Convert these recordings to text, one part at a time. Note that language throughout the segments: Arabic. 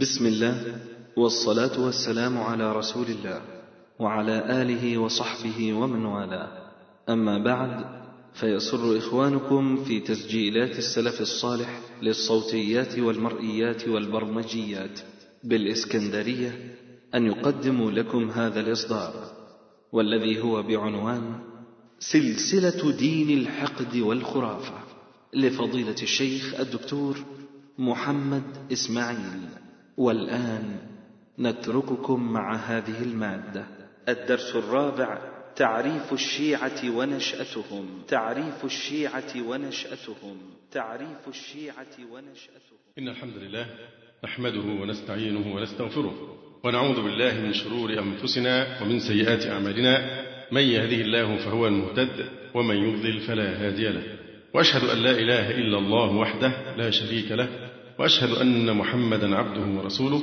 بسم الله والصلاة والسلام على رسول الله وعلى آله وصحبه ومن والاه. أما بعد فيسر إخوانكم في تسجيلات السلف الصالح للصوتيات والمرئيات والبرمجيات بالإسكندرية أن يقدموا لكم هذا الإصدار والذي هو بعنوان سلسلة دين الحقد والخرافة لفضيلة الشيخ الدكتور محمد إسماعيل. والآن نترككم مع هذه المادة. الدرس الرابع تعريف الشيعة ونشأتهم. تعريف الشيعة ونشأتهم. تعريف الشيعة ونشأتهم. إن الحمد لله نحمده ونستعينه ونستغفره ونعوذ بالله من شرور أنفسنا ومن سيئات أعمالنا. من يهده الله فهو المهتد ومن يضلل فلا هادي له. وأشهد أن لا إله إلا الله وحده لا شريك له وأشهد أن محمدا عبده ورسوله.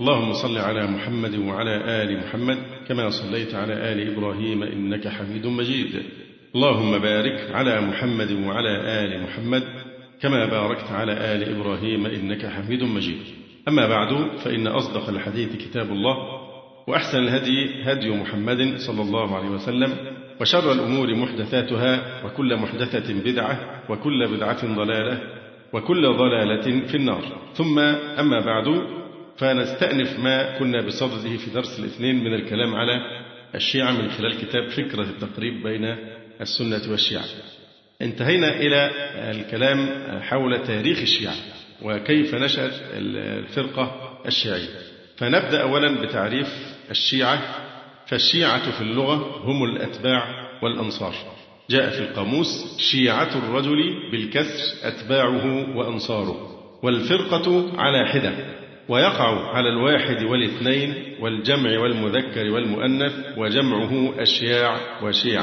اللهم صل على محمد وعلى آل محمد كما صليت على آل إبراهيم إنك حميد مجيد. اللهم بارك على محمد وعلى آل محمد كما باركت على آل إبراهيم إنك حميد مجيد. أما بعد فإن أصدق الحديث كتاب الله وأحسن الهدي هدي محمد صلى الله عليه وسلم وشر الأمور محدثاتها وكل محدثة بدعة وكل بدعة ضلالة وكل ضلالة في النار. ثم أما بعد فنستأنف ما كنا بصدده في درس الاثنين من الكلام على الشيعة من خلال كتاب فكرة التقريب بين السنة والشيعة. انتهينا إلى الكلام حول تاريخ الشيعة وكيف نشأت الفرقة الشيعية. فنبدأ أولا بتعريف الشيعة. فالشيعة في اللغة هم الأتباع والأنصار. جاء في القاموس شيعة الرجل بالكسر أتباعه وأنصاره والفرقة على حدة ويقع على الواحد والاثنين والجمع والمذكر والمؤنث وجمعه أشياع وشيع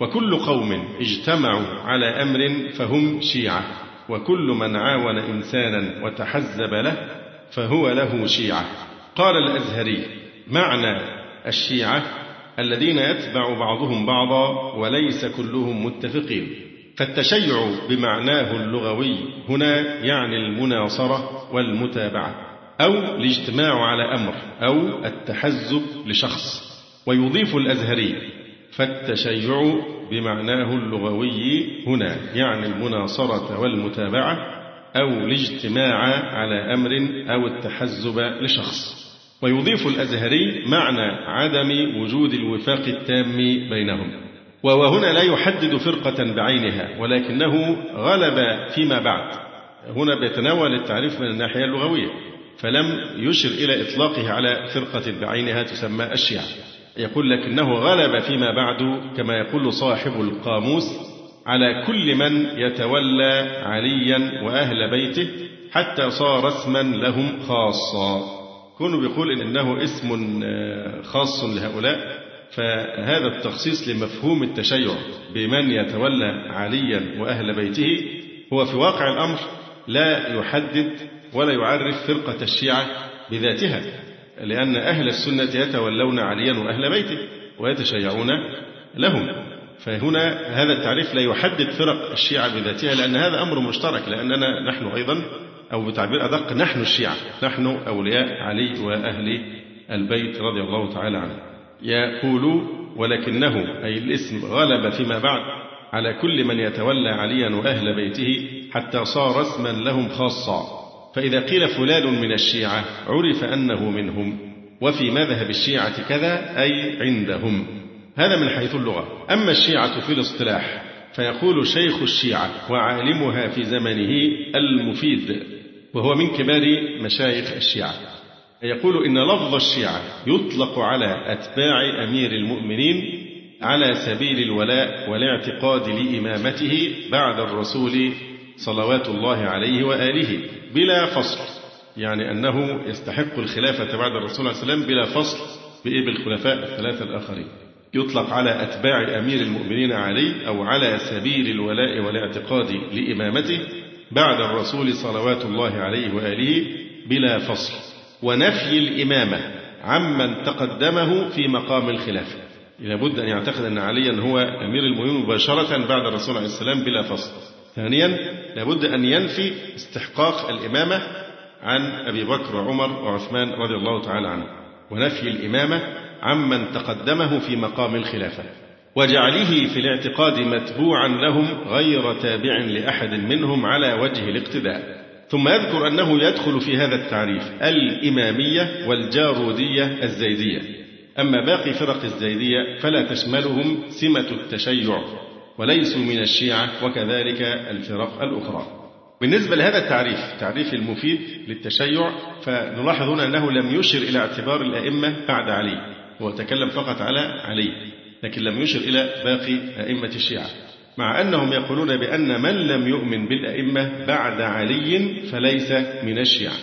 وكل قوم اجتمعوا على أمر فهم شيعة وكل من عاون إنسانا وتحزب له فهو له شيعة. قال الأزهري معنى الشيعة الذين يتبع بعضهم بعضا وليس كلهم متفقين. فالتشيع بمعناه اللغوي هنا يعني المناصرة والمتابعة أو الاجتماع على أمر أو التحزب لشخص. ويضيف الأزهري فالتشيع بمعناه اللغوي هنا يعني المناصرة والمتابعة أو الاجتماع على أمر أو التحزب لشخص. ويضيف الأزهري معنى عدم وجود الوفاق التام بينهم. وهنا لا يحدد فرقة بعينها ولكنه غلب فيما بعد. هنا بيتناول التعريف من الناحية اللغوية فلم يشر إلى إطلاقه على فرقة بعينها تسمى الشيعة يقول لكنه غلب فيما بعد كما يقول صاحب القاموس على كل من يتولى عليا وأهل بيته حتى صار اسما لهم خاصا. كونه بيقول إن إنه اسم خاص لهؤلاء فهذا التخصيص لمفهوم التشيع بمن يتولى عليا وأهل بيته هو في واقع الأمر لا يحدد ولا يعرف فرقة الشيعة بذاتها لأن أهل السنة يتولون عليا وأهل بيته ويتشيعون لهم. فهنا هذا التعريف لا يحدد فرق الشيعة بذاتها لأن هذا أمر مشترك لأننا نحن أيضا أو بتعبير أدق نحن الشيعة نحن أولياء علي وأهل البيت رضي الله تعالى عنه. يقول ولكنه أي الاسم غلب فيما بعد على كل من يتولى عليا وأهل بيته حتى صار اسما لهم خاصا. فإذا قيل فلان من الشيعة عرف أنه منهم. وفي مذهب الشيعة كذا أي عندهم. هذا من حيث اللغة. أما الشيعة في الاصطلاح فيقول شيخ الشيعة وعالمها في زمنه المفيد. وهو من كبار مشايخ الشيعة. يقول إن لفظ الشيعة يطلق على أتباع أمير المؤمنين على سبيل الولاء والاعتقاد لإمامته بعد الرسول صلوات الله عليه وآله بلا فصل. يعني أنه يستحق الخلافة بعد الرسول عليه السلام بلا فصل بإيه بالخلفاء الثلاثة الآخرين. يطلق على أتباع أمير المؤمنين علي أو على سبيل الولاء والاعتقاد لإمامته بعد الرسول صلوات الله عليه وآله بلا فصل ونفي الإمامة عمن تقدمه في مقام الخلافة. لابد أن يعتقد أن عليا هو أمير المؤمنين مباشرة بعد الرسول عليه السلام بلا فصل. ثانيا لابد أن ينفي استحقاق الإمامة عن أبي بكر وعمر وعثمان رضي الله تعالى عنهم ونفي الإمامة عمن تقدمه في مقام الخلافة. وجعله في الاعتقاد متبوعا لهم غير تابع لأحد منهم على وجه الاقتداء. ثم يذكر أنه يدخل في هذا التعريف الإمامية والجارودية الزيدية. أما باقي فرق الزيدية فلا تشملهم سمة التشيع وليسوا من الشيعة وكذلك الفرق الأخرى. بالنسبة لهذا التعريف تعريف المفيد للتشيع فنلاحظ هنا أنه لم يشر إلى اعتبار الأئمة بعد علي هو تكلم فقط على علي. لكن لم يشر إلى باقي أئمة الشيعة. مع أنهم يقولون بأن من لم يؤمن بالأئمة بعد علي فليس من الشيعة.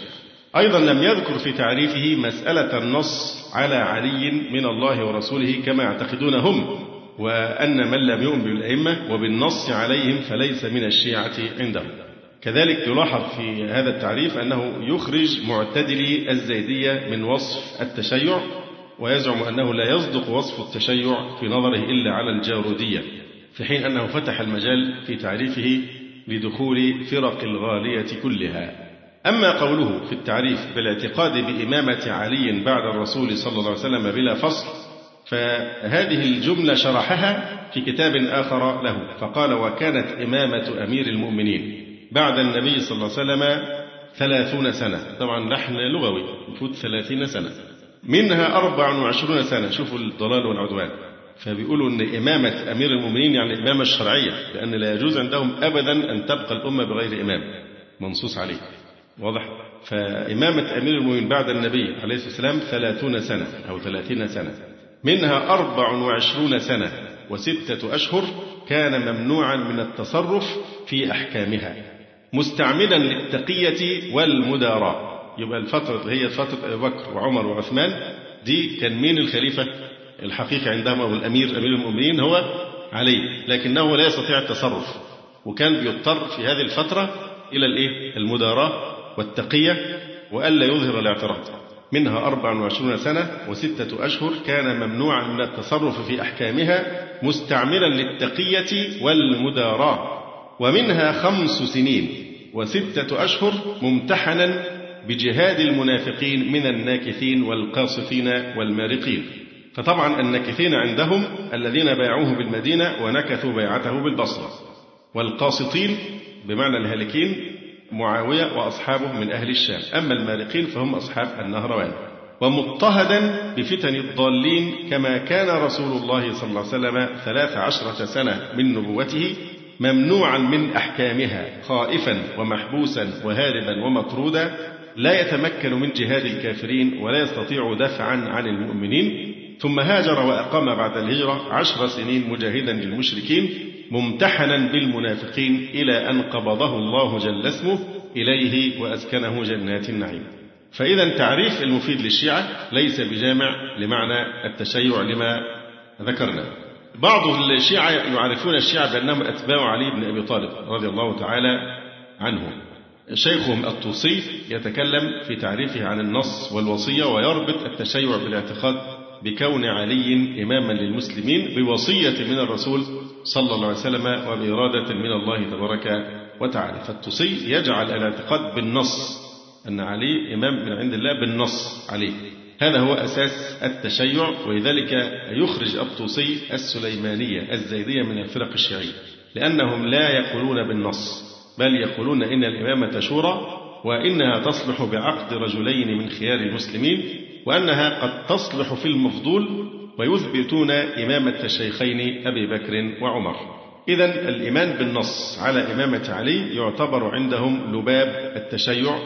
أيضا لم يذكر في تعريفه مسألة النص على علي من الله ورسوله كما يعتقدون هم وأن من لم يؤمن بالأئمة وبالنص عليهم فليس من الشيعة عندهم. كذلك يلاحظ في هذا التعريف أنه يخرج معتدلي الزيدية من وصف التشيع ويزعم أنه لا يصدق وصف التشيع في نظره إلا على الجارودية في حين أنه فتح المجال في تعريفه لدخول فرق الغالية كلها. أما قوله في التعريف بالاعتقاد بإمامة علي بعد الرسول صلى الله عليه وسلم بلا فصل فهذه الجملة شرحها في كتاب آخر له فقال وكانت إمامة أمير المؤمنين بعد النبي صلى الله عليه وسلم ثلاثون سنة. طبعا لحن لغوي يفوت ثلاثين سنة. منها أربع وعشرون سنة. شوفوا الضلال والعدوان. فبيقولوا أن إمامة أمير المؤمنين يعني الإمامة الشرعية لأن لا يجوز عندهم أبدا أن تبقى الأمة بغير إمام. منصوص عليه. واضح؟ فإمامة أمير المؤمنين بعد النبي عليه الصلاة والسلام ثلاثون سنة أو ثلاثين سنة. منها أربع وعشرون سنة وستة أشهر كان ممنوعا من التصرف في أحكامها مستعملا للتقية والمداراة. يبقى الفترة هي فترة أبي بكر وعمر وعثمان دي كان مين الخليفة الحقيقي عندهم أو الأمير أمير المؤمنين هو علي لكنه لا يستطيع التصرف وكان بيضطر في هذه الفترة إلى الإيه؟ المداراة والتقية وألا يظهر الاعتراض منها أربع وعشرون سنة وستة أشهر كان ممنوعا من التصرف في أحكامها مستعملا للتقية والمداراة ومنها خمس سنين وستة أشهر ممتحنا بجهاد المنافقين من الناكثين والقاصفين والمارقين. فطبعا الناكثين عندهم الذين بايعوه بالمدينة ونكثوا بيعته بالبصرة. والقاسطين بمعنى الهالكين معاوية وأصحابه من أهل الشام. أما المارقين فهم أصحاب النهروان. ومضطهدا بفتن الضالين كما كان رسول الله صلى الله عليه وسلم ثلاث عشرة سنة من نبوته ممنوعا من أحكامها خائفا ومحبوسا وهاربا ومطرودا لا يتمكن من جهاد الكافرين ولا يستطيع دفعا عن المؤمنين ثم هاجر وأقام بعد الهجرة عشر سنين مجاهدا للمشركين ممتحنا بالمنافقين إلى أن قبضه الله جل اسمه إليه وأسكنه جنات النعيم. فإذا تعريف المفيد للشيعة ليس بجامع لمعنى التشيع لما ذكرنا. بعض الشيعة يعرفون الشيعة بأنهم أتباع علي بن أبي طالب رضي الله تعالى عنه. شيخهم الطوسي يتكلم في تعريفه عن النص والوصية ويربط التشيع بالاعتقاد بكون علي إماما للمسلمين بوصية من الرسول صلى الله عليه وسلم وبإرادة من الله تبارك وتعالى. فالطوسي يجعل الاعتقاد بالنص أن علي إمام من عند الله بالنص عليه. هذا هو أساس التشيع ولذلك يخرج الطوسي السليمانية الزيدية من الفرق الشيعية لأنهم لا يقولون بالنص. بل يقولون إن الإمامة شورى وإنها تصلح بعقد رجلين من خيار المسلمين وأنها قد تصلح في المفضول ويثبتون إمامة الشيخين أبي بكر وعمر. إذا الإيمان بالنص على إمامة علي يعتبر عندهم لباب التشيع.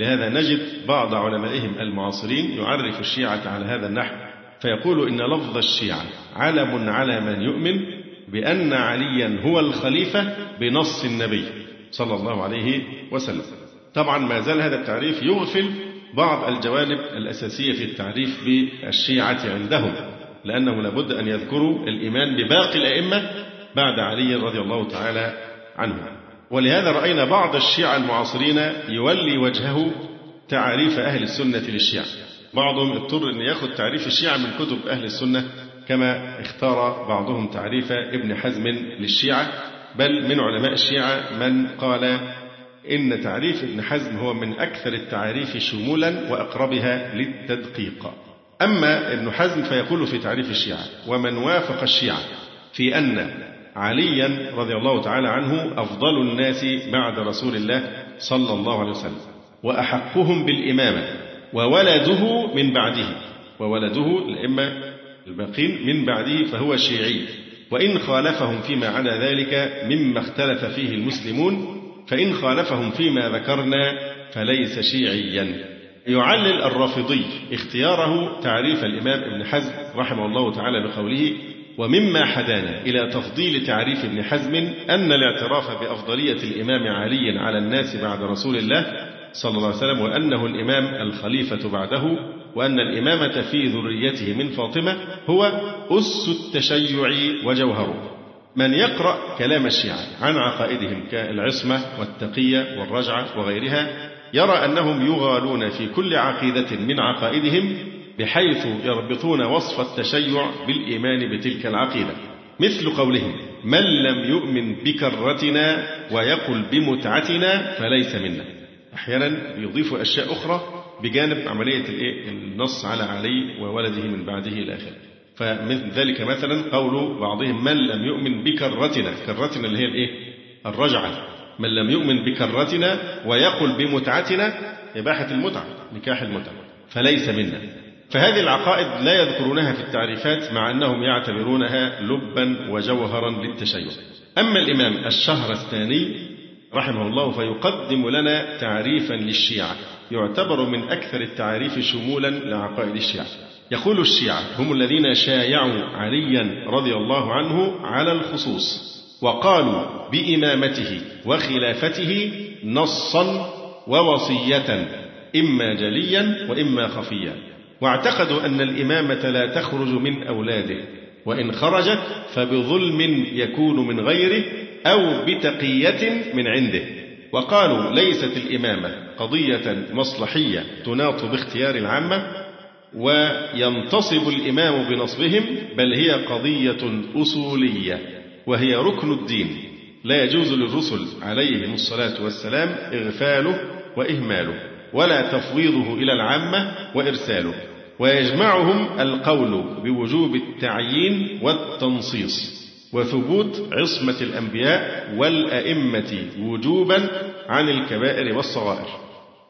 لهذا نجد بعض علمائهم المعاصرين يعرف الشيعة على هذا النحو فيقول إن لفظ الشيعة علم على من يؤمن بأن عليا هو الخليفة بنص النبي. صلى الله عليه وسلم. طبعا ما زال هذا التعريف يغفل بعض الجوانب الأساسية في التعريف بالشيعة عندهم لأنه لابد أن يذكروا الإيمان بباقي الأئمة بعد علي رضي الله تعالى عنه. ولهذا رأينا بعض الشيعة المعاصرين يولي وجهه تعريف أهل السنة للشيعة. بعضهم اضطر أن يأخذ تعريف الشيعة من كتب أهل السنة كما اختار بعضهم تعريف ابن حزم للشيعة. بل من علماء الشيعة من قال إن تعريف ابن حزم هو من أكثر التعاريف شمولا وأقربها للتدقيق. أما ابن حزم فيقول في تعريف الشيعة ومن وافق الشيعة في أن عليا رضي الله تعالى عنه أفضل الناس بعد رسول الله صلى الله عليه وسلم وأحقهم بالإمامة وولده من بعده وولده الأئمة الباقين من بعده فهو شيعي. وإن خالفهم فيما عدا ذلك مما اختلف فيه المسلمون فإن خالفهم فيما ذكرنا فليس شيعيا. يعلل الرافضي اختياره تعريف الإمام ابن حزم رحمه الله تعالى بقوله ومما حدانا إلى تفضيل تعريف ابن حزم أن الاعتراف بأفضلية الإمام علي على الناس بعد رسول الله صلى الله عليه وسلم وأنه الإمام الخليفة بعده وأن الإمامة في ذريته من فاطمة هو أس التشيع وجوهره. من يقرأ كلام الشيعة عن عقائدهم كالعصمة والتقية والرجعة وغيرها يرى أنهم يغالون في كل عقيدة من عقائدهم بحيث يربطون وصف التشيع بالإيمان بتلك العقيدة. مثل قولهم من لم يؤمن بكرتنا ويقل بمتعتنا فليس منا. أحيانا يضيف أشياء أخرى بجانب عملية النص على علي وولده من بعده إلى آخره. فمن ذلك مثلا قول بعضهم من لم يؤمن بكرتنا كرتنا اللي هي الإيه؟ الرجعة. من لم يؤمن بكرتنا ويقل بمتعتنا إباحة المتعة نكاح المتعة. فليس منا. فهذه العقائد لا يذكرونها في التعريفات مع أنهم يعتبرونها لبا وجوهرا للتشيع. أما الإمام الشهرستاني رحمه الله فيقدم لنا تعريفا للشيعة. يعتبر من أكثر التعاريف شمولا لعقائد الشيعة. يقول الشيعة هم الذين شايعوا عليا رضي الله عنه على الخصوص وقالوا بإمامته وخلافته نصا ووصية إما جليا وإما خفيا. واعتقدوا أن الإمامة لا تخرج من أولاده وإن خرجت فبظلم يكون من غيره أو بتقية من عنده. وقالوا ليست الإمامة قضية مصلحية تناط باختيار العامة وينتصب الإمام بنصبهم بل هي قضية أصولية وهي ركن الدين. لا يجوز للرسل عليهم الصلاة والسلام إغفاله وإهماله ولا تفويضه إلى العامة وإرساله ويجمعهم القول بوجوب التعيين والتنصيص وثبوت عصمة الأنبياء والأئمة وجوبا عن الكبائر والصغائر.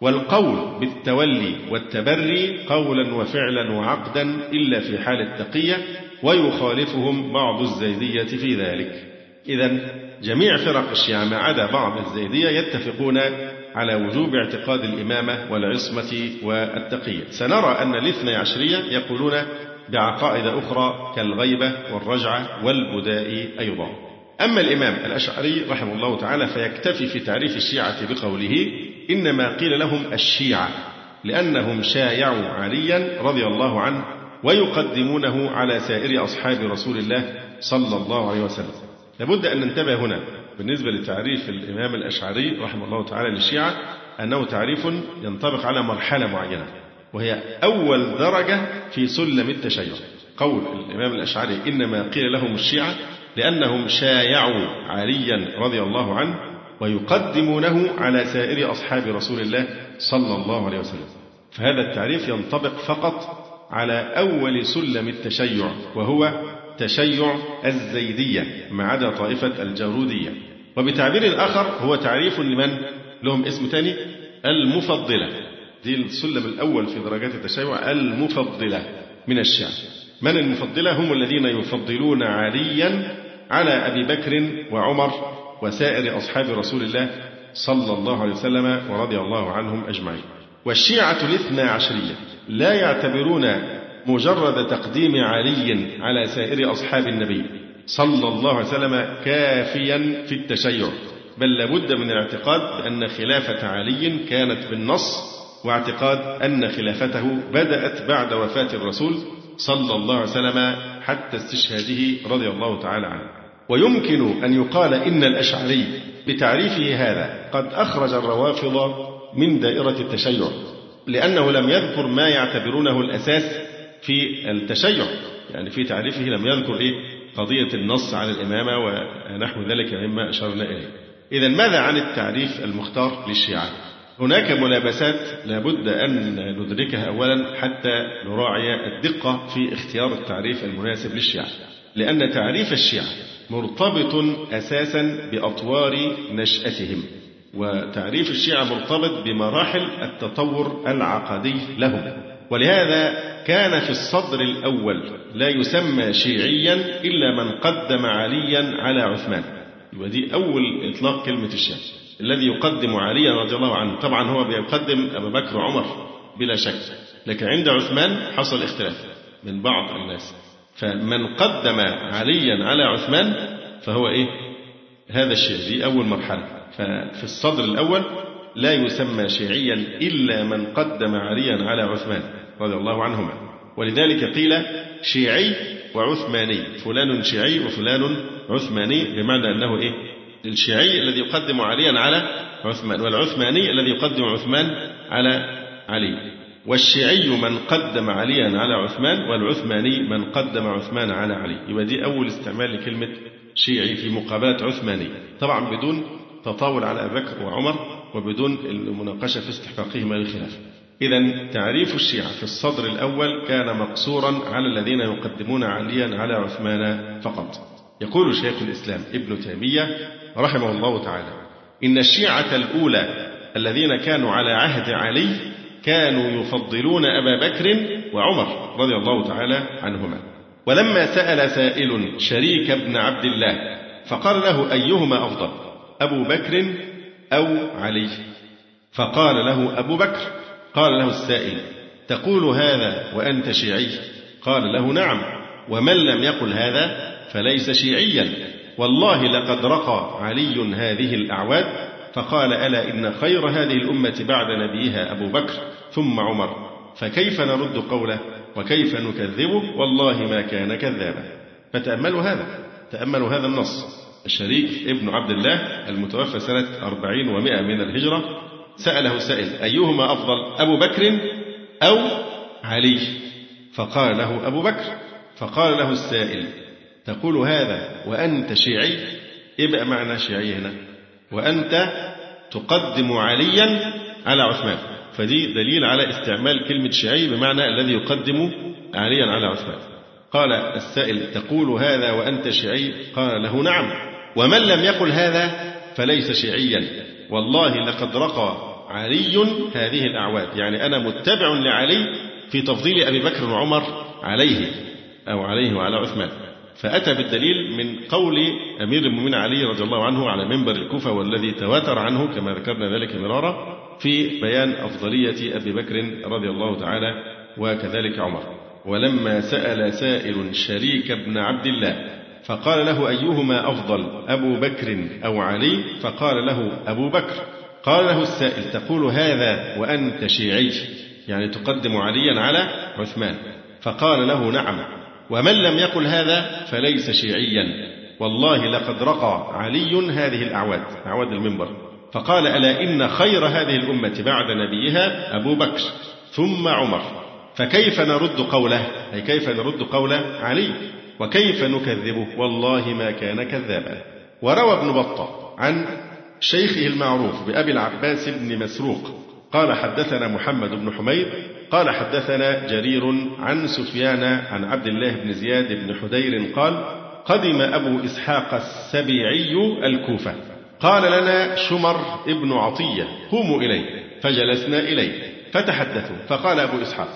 والقول بالتولي والتبري قولا وفعلا وعقدا إلا في حال التقية ويخالفهم بعض الزيدية في ذلك. إذا جميع فرق الشيعة ما عدا بعض الزيدية يتفقون على وجوب اعتقاد الإمامة والعصمة والتقية. سنرى أن الاثني عشرية يقولون بعقائد أخرى كالغيبة والرجعة والبداء أيضا. أما الإمام الأشعري رحمه الله تعالى فيكتفي في تعريف الشيعة بقوله إنما قيل لهم الشيعة لأنهم شايعوا عليا رضي الله عنه ويقدمونه على سائر أصحاب رسول الله صلى الله عليه وسلم. لابد أن ننتبه هنا بالنسبة لتعريف الإمام الأشعري رحمه الله تعالى للشيعة أنه تعريف ينطبق على مرحلة معينة وهي أول درجة في سلم التشيع. قول الإمام الأشعري إنما قيل لهم الشيعة لأنهم شايعوا عليا رضي الله عنه ويقدمونه على سائر أصحاب رسول الله صلى الله عليه وسلم. فهذا التعريف ينطبق فقط على أول سلم التشيع وهو تشيع الزيدية ما عدا طائفة الجارودية. وبتعبير آخر هو تعريف لمن؟ لهم اسم ثاني المفضلة. دي السلم الأول في درجات التشيع المفضلة من الشيعة من المفضلة؟ هم الذين يفضلون عليا على أبي بكر وعمر وسائر أصحاب رسول الله صلى الله عليه وسلم ورضي الله عنهم أجمعين. والشيعة الاثنى عشرية لا يعتبرون مجرد تقديم علي على سائر أصحاب النبي صلى الله عليه وسلم كافيا في التشيع بل لابد من الاعتقاد بأن خلافة علي كانت بالنص واعتقاد أن خلافته بدأت بعد وفاة الرسول صلى الله عليه وسلم حتى استشهاده رضي الله تعالى عنه. ويمكن أن يقال إن الأشعري بتعريفه هذا قد أخرج الروافض من دائرة التشيع لأنه لم يذكر ما يعتبرونه الأساس في التشيع يعني في تعريفه لم يذكر إيه قضية النص على الإمامة ونحو ذلك مما أشرنا إليه إذا ماذا عن التعريف المختار للشيعة؟ هناك ملابسات لابد أن ندركها أولا حتى نراعي الدقة في اختيار التعريف المناسب للشيعة لأن تعريف الشيعة مرتبط أساسا بأطوار نشأتهم وتعريف الشيعة مرتبط بمراحل التطور العقدي لهم. ولهذا كان في الصدر الأول لا يسمى شيعيا إلا من قدم عليا على عثمان. ودي أول إطلاق كلمة الشيعة الذي يقدم عليا رضي الله عنه. طبعا هو بيقدم أبا بكر وعمر بلا شك. لكن عند عثمان حصل اختلاف من بعض الناس. فمن قدم عليا على عثمان فهو إيه؟ هذا الشيء دي أول مرحلة. ففي الصدر الأول لا يسمى شيعيا إلا من قدم عليا على عثمان رضي الله عنهما. ولذلك قيل شيعي وعثماني. فلان شيعي وفلان عثماني بمعنى أنه إيه؟ الشيعي الذي يقدم عليا على عثمان والعثماني الذي يقدم عثمان على علي. والشيعي من قدم عليا على عثمان والعثماني من قدم عثمان على علي. يبقى دي أول استعمال لكلمة شيعي في مقابلة عثماني. طبعا بدون تطاول على أبي بكر وعمر وبدون المناقشة في استحقاقهما للخلافة إذا تعريف الشيعة في الصدر الأول كان مقصورا على الذين يقدمون عليا على عثمان فقط. يقول شيخ الإسلام ابن تيمية رحمه الله تعالى إن الشيعة الأولى الذين كانوا على عهد علي كانوا يفضلون أبا بكر وعمر رضي الله تعالى عنهما. ولما سأل سائل شريك بن عبد الله فقال له أيهما أفضل أبو بكر أو علي؟ فقال له أبو بكر. قال له السائل تقول هذا وأنت شيعي؟ قال له نعم ومن لم يقل هذا فليس شيعيا. والله لقد رقى علي هذه الأعواد فقال ألا إن خير هذه الأمة بعد نبيها أبو بكر؟ ثم عمر فكيف نرد قوله وكيف نكذبه والله ما كان كذابا. فتأملوا هذا تأملوا هذا النص. الشريك ابن عبد الله المتوفى سنة أربعين ومائة من الهجرة سأله سائل أيهما أفضل أبو بكر أو علي؟ فقال له أبو بكر. فقال له السائل تقول هذا وأنت شيعي؟ إيه بقى معنى شيعي هنا وأنت تقدم عليا على عثمان. فدي دليل على استعمال كلمة شيعي بمعنى الذي يقدم عليا على عثمان. قال السائل تقول هذا وأنت شيعي قال له نعم. ومن لم يقل هذا فليس شيعيا والله لقد رقى علي هذه الأعواد. يعني أنا متبع لعلي في تفضيل أبي بكر وعمر عليه أو عليه وعلى عثمان. فأتى بالدليل من قول أمير المؤمنين علي رضي الله عنه على منبر الكوفة والذي تواتر عنه كما ذكرنا ذلك مرارا في بيان أفضلية أبي بكر رضي الله تعالى وكذلك عمر. ولما سأل سائل شريك بن عبد الله فقال له أيهما أفضل أبو بكر أو علي؟ فقال له أبو بكر. قال له السائل تقول هذا وأنت شيعي يعني تقدم عليا على عثمان. فقال له نعم ومن لم يقل هذا فليس شيعيا. والله لقد رقى علي هذه الأعواد أعواد المنبر. فقال ألا إن خير هذه الأمة بعد نبيها أبو بكر ثم عمر. فكيف نرد قوله؟ أي كيف نرد قول علي؟ وكيف نكذبه؟ والله ما كان كذابا. وروى ابن بطة عن شيخه المعروف بأبي العباس بن مسروق. قال حدثنا محمد بن حميد قال حدثنا جرير عن سفيان عن عبد الله بن زياد بن حدير قال قدم أبو إسحاق السبيعي الكوفة. قال لنا شمر ابن عطية قوموا إليه. فجلسنا إليه فتحدثوا فقال أبو إسحاق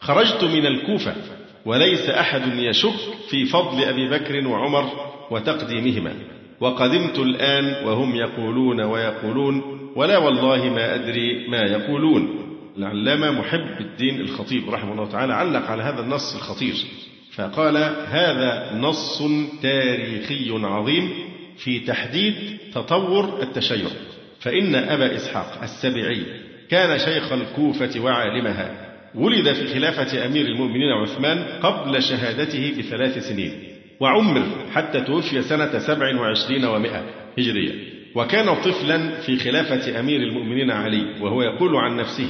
خرجت من الكوفة وليس أحد يشك في فضل أبي بكر وعمر وتقديمهما. وقدمت الآن وهم يقولون ويقولون ولا والله ما أدري ما يقولون. العلامة محب الدين الخطيب رحمه الله تعالى علق على هذا النص الخطير. فقال هذا نص تاريخي عظيم في تحديد تطور التشيع. فإن أبا إسحاق السبعي كان شيخ الكوفة وعالمها ولد في خلافة أمير المؤمنين عثمان قبل شهادته بثلاث سنين وعمر حتى توفي سنة سبع وعشرين ومائة هجرية. وكان طفلا في خلافة أمير المؤمنين علي وهو يقول عن نفسه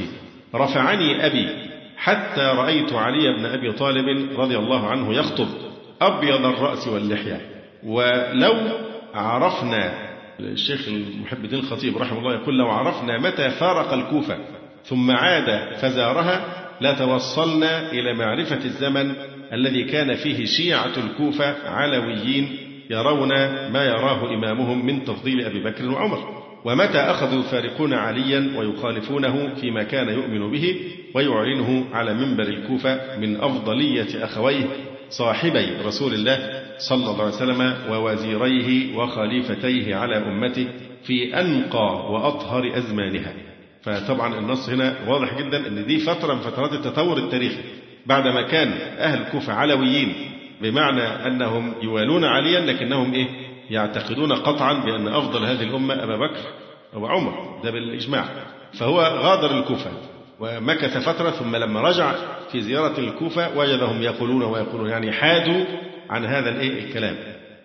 رفعني أبي حتى رأيت علي بن أبي طالب رضي الله عنه يخطب أبيض الرأس واللحية ولو عرفنا الشيخ محب الدين الخطيب رحمه الله يقول لو عرفنا متى فارق الكوفة ثم عاد فزارها لتوصلنا إلى معرفة الزمن الذي كان فيه شيعة الكوفة علويين يرون ما يراه إمامهم من تفضيل أبي بكر وعمر. ومتى أخذوا يفارقون عليا ويخالفونه فيما كان يؤمن به ويعلنه على منبر الكوفة من أفضلية أخويه صاحبي رسول الله صلى الله عليه وسلم ووزيريه وخليفتيه على أمته في أنقى وأطهر أزمانها. فطبعا النص هنا واضح جدا أن دي فترة من فترات التطور التاريخي بعدما كان أهل الكوفة علويين بمعنى أنهم يوالون عليا لكنهم إيه؟ يعتقدون قطعا بأن أفضل هذه الأمة أبا بكر وعمر ده بالإجماع. فهو غادر الكوفة ومكث فترة ثم لما رجع في زيارة الكوفة وجدهم يقولون ويقولون يعني حادوا عن هذا الكلام.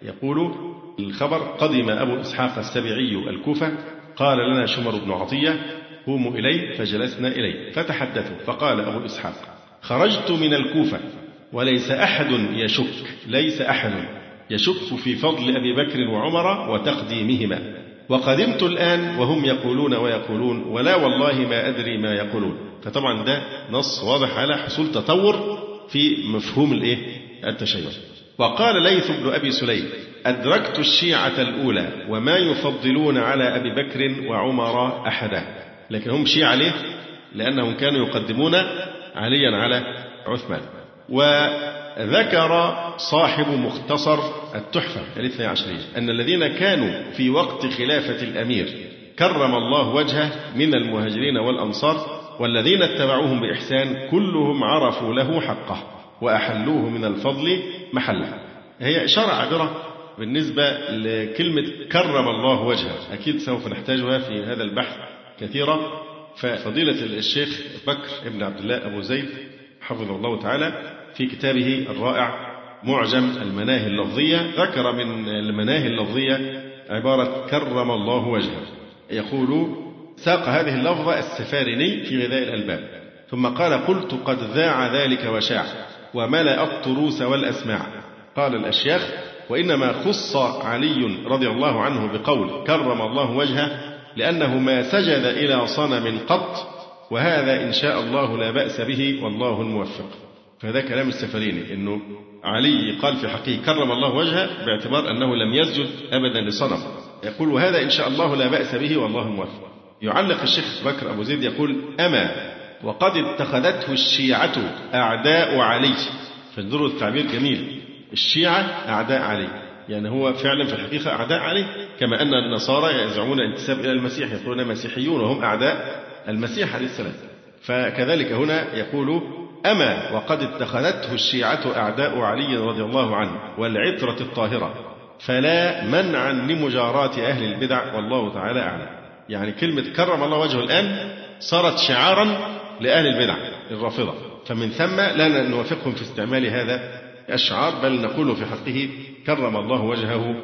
يقول الخبر قدم أبو إسحاق السبيعي الكوفة قال لنا شمر بن عطية قوموا إليه فجلسنا إليه. فتحدثوا فقال أبو إسحاق خرجت من الكوفة وليس أحد يشك ليس أحد يشك في فضل أبي بكر وعمر وتقديمهما. وقدمت الآن وهم يقولون ويقولون ولا والله ما أدري ما يقولون. فطبعا ده نص واضح على حصول تطور في مفهوم الإيه؟ التشيع. وقال ليث بن أبي سليم أدركت الشيعة الأولى وما يفضلون على أبي بكر وعمر أحدا. لكن هم شيعة ليه؟ لأنهم كانوا يقدمون عليا على عثمان. وذكر صاحب مختصر التحفة الاثنى عشرية أن الذين كانوا في وقت خلافة الأمير كرم الله وجهه من المهاجرين والأنصار والذين اتبعوهم بإحسان كلهم عرفوا له حقه وأحلوه من الفضل محله. هي إشارة عابرة بالنسبة لكلمة كرم الله وجهه. أكيد سوف نحتاجها في هذا البحث كثيرا. ففضيلة الشيخ بكر ابن عبد الله أبو زيد حفظه الله تعالى في كتابه الرائع معجم المناهي اللفظية. ذكر من المناهي اللفظية عبارة كرم الله وجهه. يقول ساق هذه اللفظة السفارني في غذاء الألباب. ثم قال قلت قد ذاع ذلك وشاع وملأ الطروس والأسماع. قال الأشياخ وإنما خص علي رضي الله عنه بقول كرم الله وجهه لأنه ما سجد إلى صنم قط وهذا إن شاء الله لا بأس به والله الموفق. فهذا كلام السفريني أنه علي قال في حقه كرم الله وجهه باعتبار أنه لم يسجد أبدا لصنم. يقول وهذا إن شاء الله لا بأس به والله موفق يعلق الشيخ بكر أبو زيد يقول أما وقد اتخذته الشيعة أعداء علي. فانظروا التعبير جميل. الشيعة أعداء علي. يعني هو فعلا في الحقيقة أعداء علي. كما أن النصارى يزعمون الانتساب إلى المسيح. يقولون مسيحيون وهم أعداء المسيح عليه السلام. فكذلك هنا يقول أما وقد اتخذته الشيعة أعداء علي رضي الله عنه والعترة الطاهرة. فلا منعا لمجاراة أهل البدع والله تعالى أعلم. يعني كلمة كرم الله وجهه الآن صارت شعارا لأهل البدع الرافضة. فمن ثم لا نوافقهم في استعمال هذا الشعار بل نقول في حقه كرم الله وجهه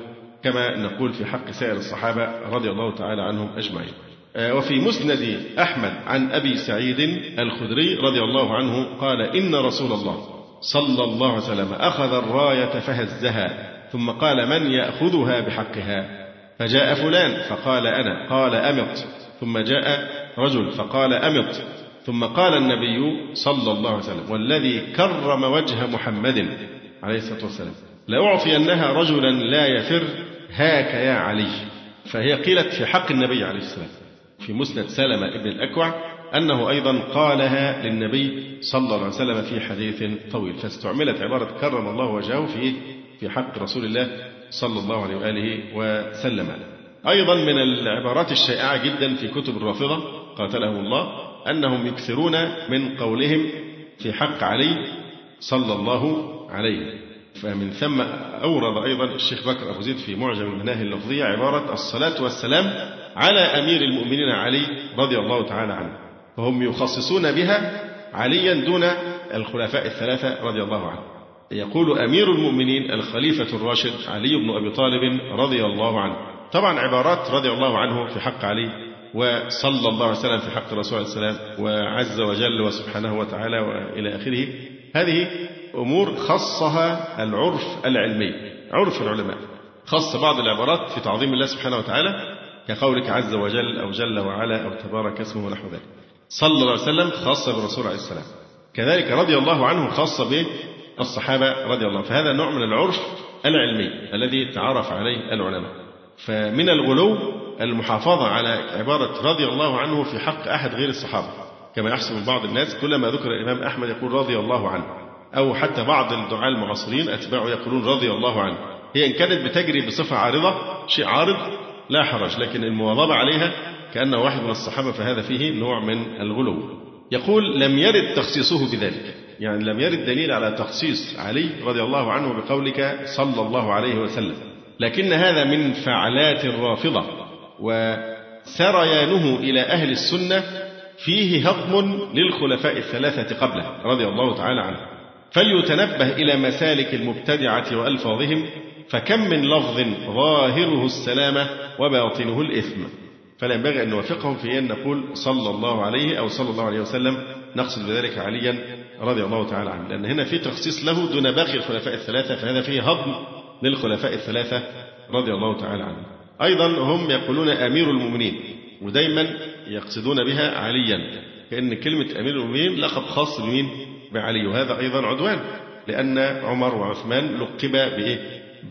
كما نقول في حق سائر الصحابة رضي الله تعالى عنهم أجمعين. آه، وفي مسند أحمد عن أبي سعيد الخدري رضي الله عنه قال إن رسول الله صلى الله عليه وسلم أخذ الراية فهزها ثم قال من يأخذها بحقها؟ فجاء فلان فقال أنا قال أمط ثم جاء رجل فقال أمط ثم قال النبي صلى الله عليه وسلم والذي كرم وجه محمد عليه الصلاة والسلام لأعطينها رجلا لا يفر هاك يا علي. فهي قيلت في حق النبي عليه السلام في مسند سلمة ابن الأكوع أنه أيضا قالها للنبي صلى الله عليه وسلم في حديث طويل. فاستعملت عبارة كرم الله وجهه في في حق رسول الله صلى الله عليه وآله وسلم. أيضا من العبارات الشائعة جدا في كتب الرافضة قاتلهم الله أنهم يكثرون من قولهم في حق علي صلى الله عليه. فمن ثم أورد أيضا الشيخ بكر أبو زيد في معجم المناهي اللفظية عبارة الصلاة والسلام على أمير المؤمنين علي رضي الله تعالى عنه. فهم يخصصون بها عليا دون الخلفاء الثلاثة رضي الله عنه يقول أمير المؤمنين الخليفة الراشد علي بن أبي طالب رضي الله عنه. طبعا عبارات رضي الله عنه في حق علي وصلى الله عليه وسلم في حق الرسول عليه السلام وعز وجل وسبحانه وتعالى وإلى آخره. هذه أمور خصها العرف العلمي عرف العلماء. خص بعض العبارات في تعظيم الله سبحانه وتعالى كقولك عز وجل أو جل وعلا أو تبارك اسمه ونحو ذلك. صلى الله عليه وسلم خاصة بالرسول عليه السلام. كذلك رضي الله عنه خاصة بالصحابة رضي الله فهذا نوع من العرف العلمي الذي تعرف عليه العلماء. فمن الغلو المحافظة على عبارة رضي الله عنه في حق أحد غير الصحابة. كما يحسب بعض الناس كلما ذكر الإمام أحمد يقول رضي الله عنه. أو حتى بعض الدعاة المعاصرين أتباعه يقولون رضي الله عنه. هي إن كانت بتجري بصفة عارضة شيء عارض لا حرج. لكن المواظبة عليها كأنه واحد من الصحابة فهذا فيه نوع من الغلو. يقول لم يرد تخصيصه بذلك. يعني لم يرد دليل على تخصيص علي رضي الله عنه بقولك صلى الله عليه وسلم. لكن هذا من فعلات الرافضة وسريانه إلى أهل السنة فيه هضم للخلفاء الثلاثة قبله رضي الله تعالى عنه. فليتنبه إلى مسالك المبتدعة وألفاظهم فكم من لفظ ظاهره السلامة وباطنه الإثم. فلا ينبغي أن نوافقهم في أن نقول صلى الله عليه أو صلى الله عليه وسلم. نقصد بذلك عليا رضي الله تعالى عنه. لأن هنا في تخصيص له دون باقي الخلفاء الثلاثة فهذا فيه هضم للخلفاء الثلاثة رضي الله تعالى عنهم أيضا هم يقولون أمير المؤمنين ودايما يقصدون بها عليا كأن كلمة أمير المؤمنين لقب خاص بمين؟ بعلي. وهذا أيضا عدوان لأن عمر وعثمان لقب بإيه؟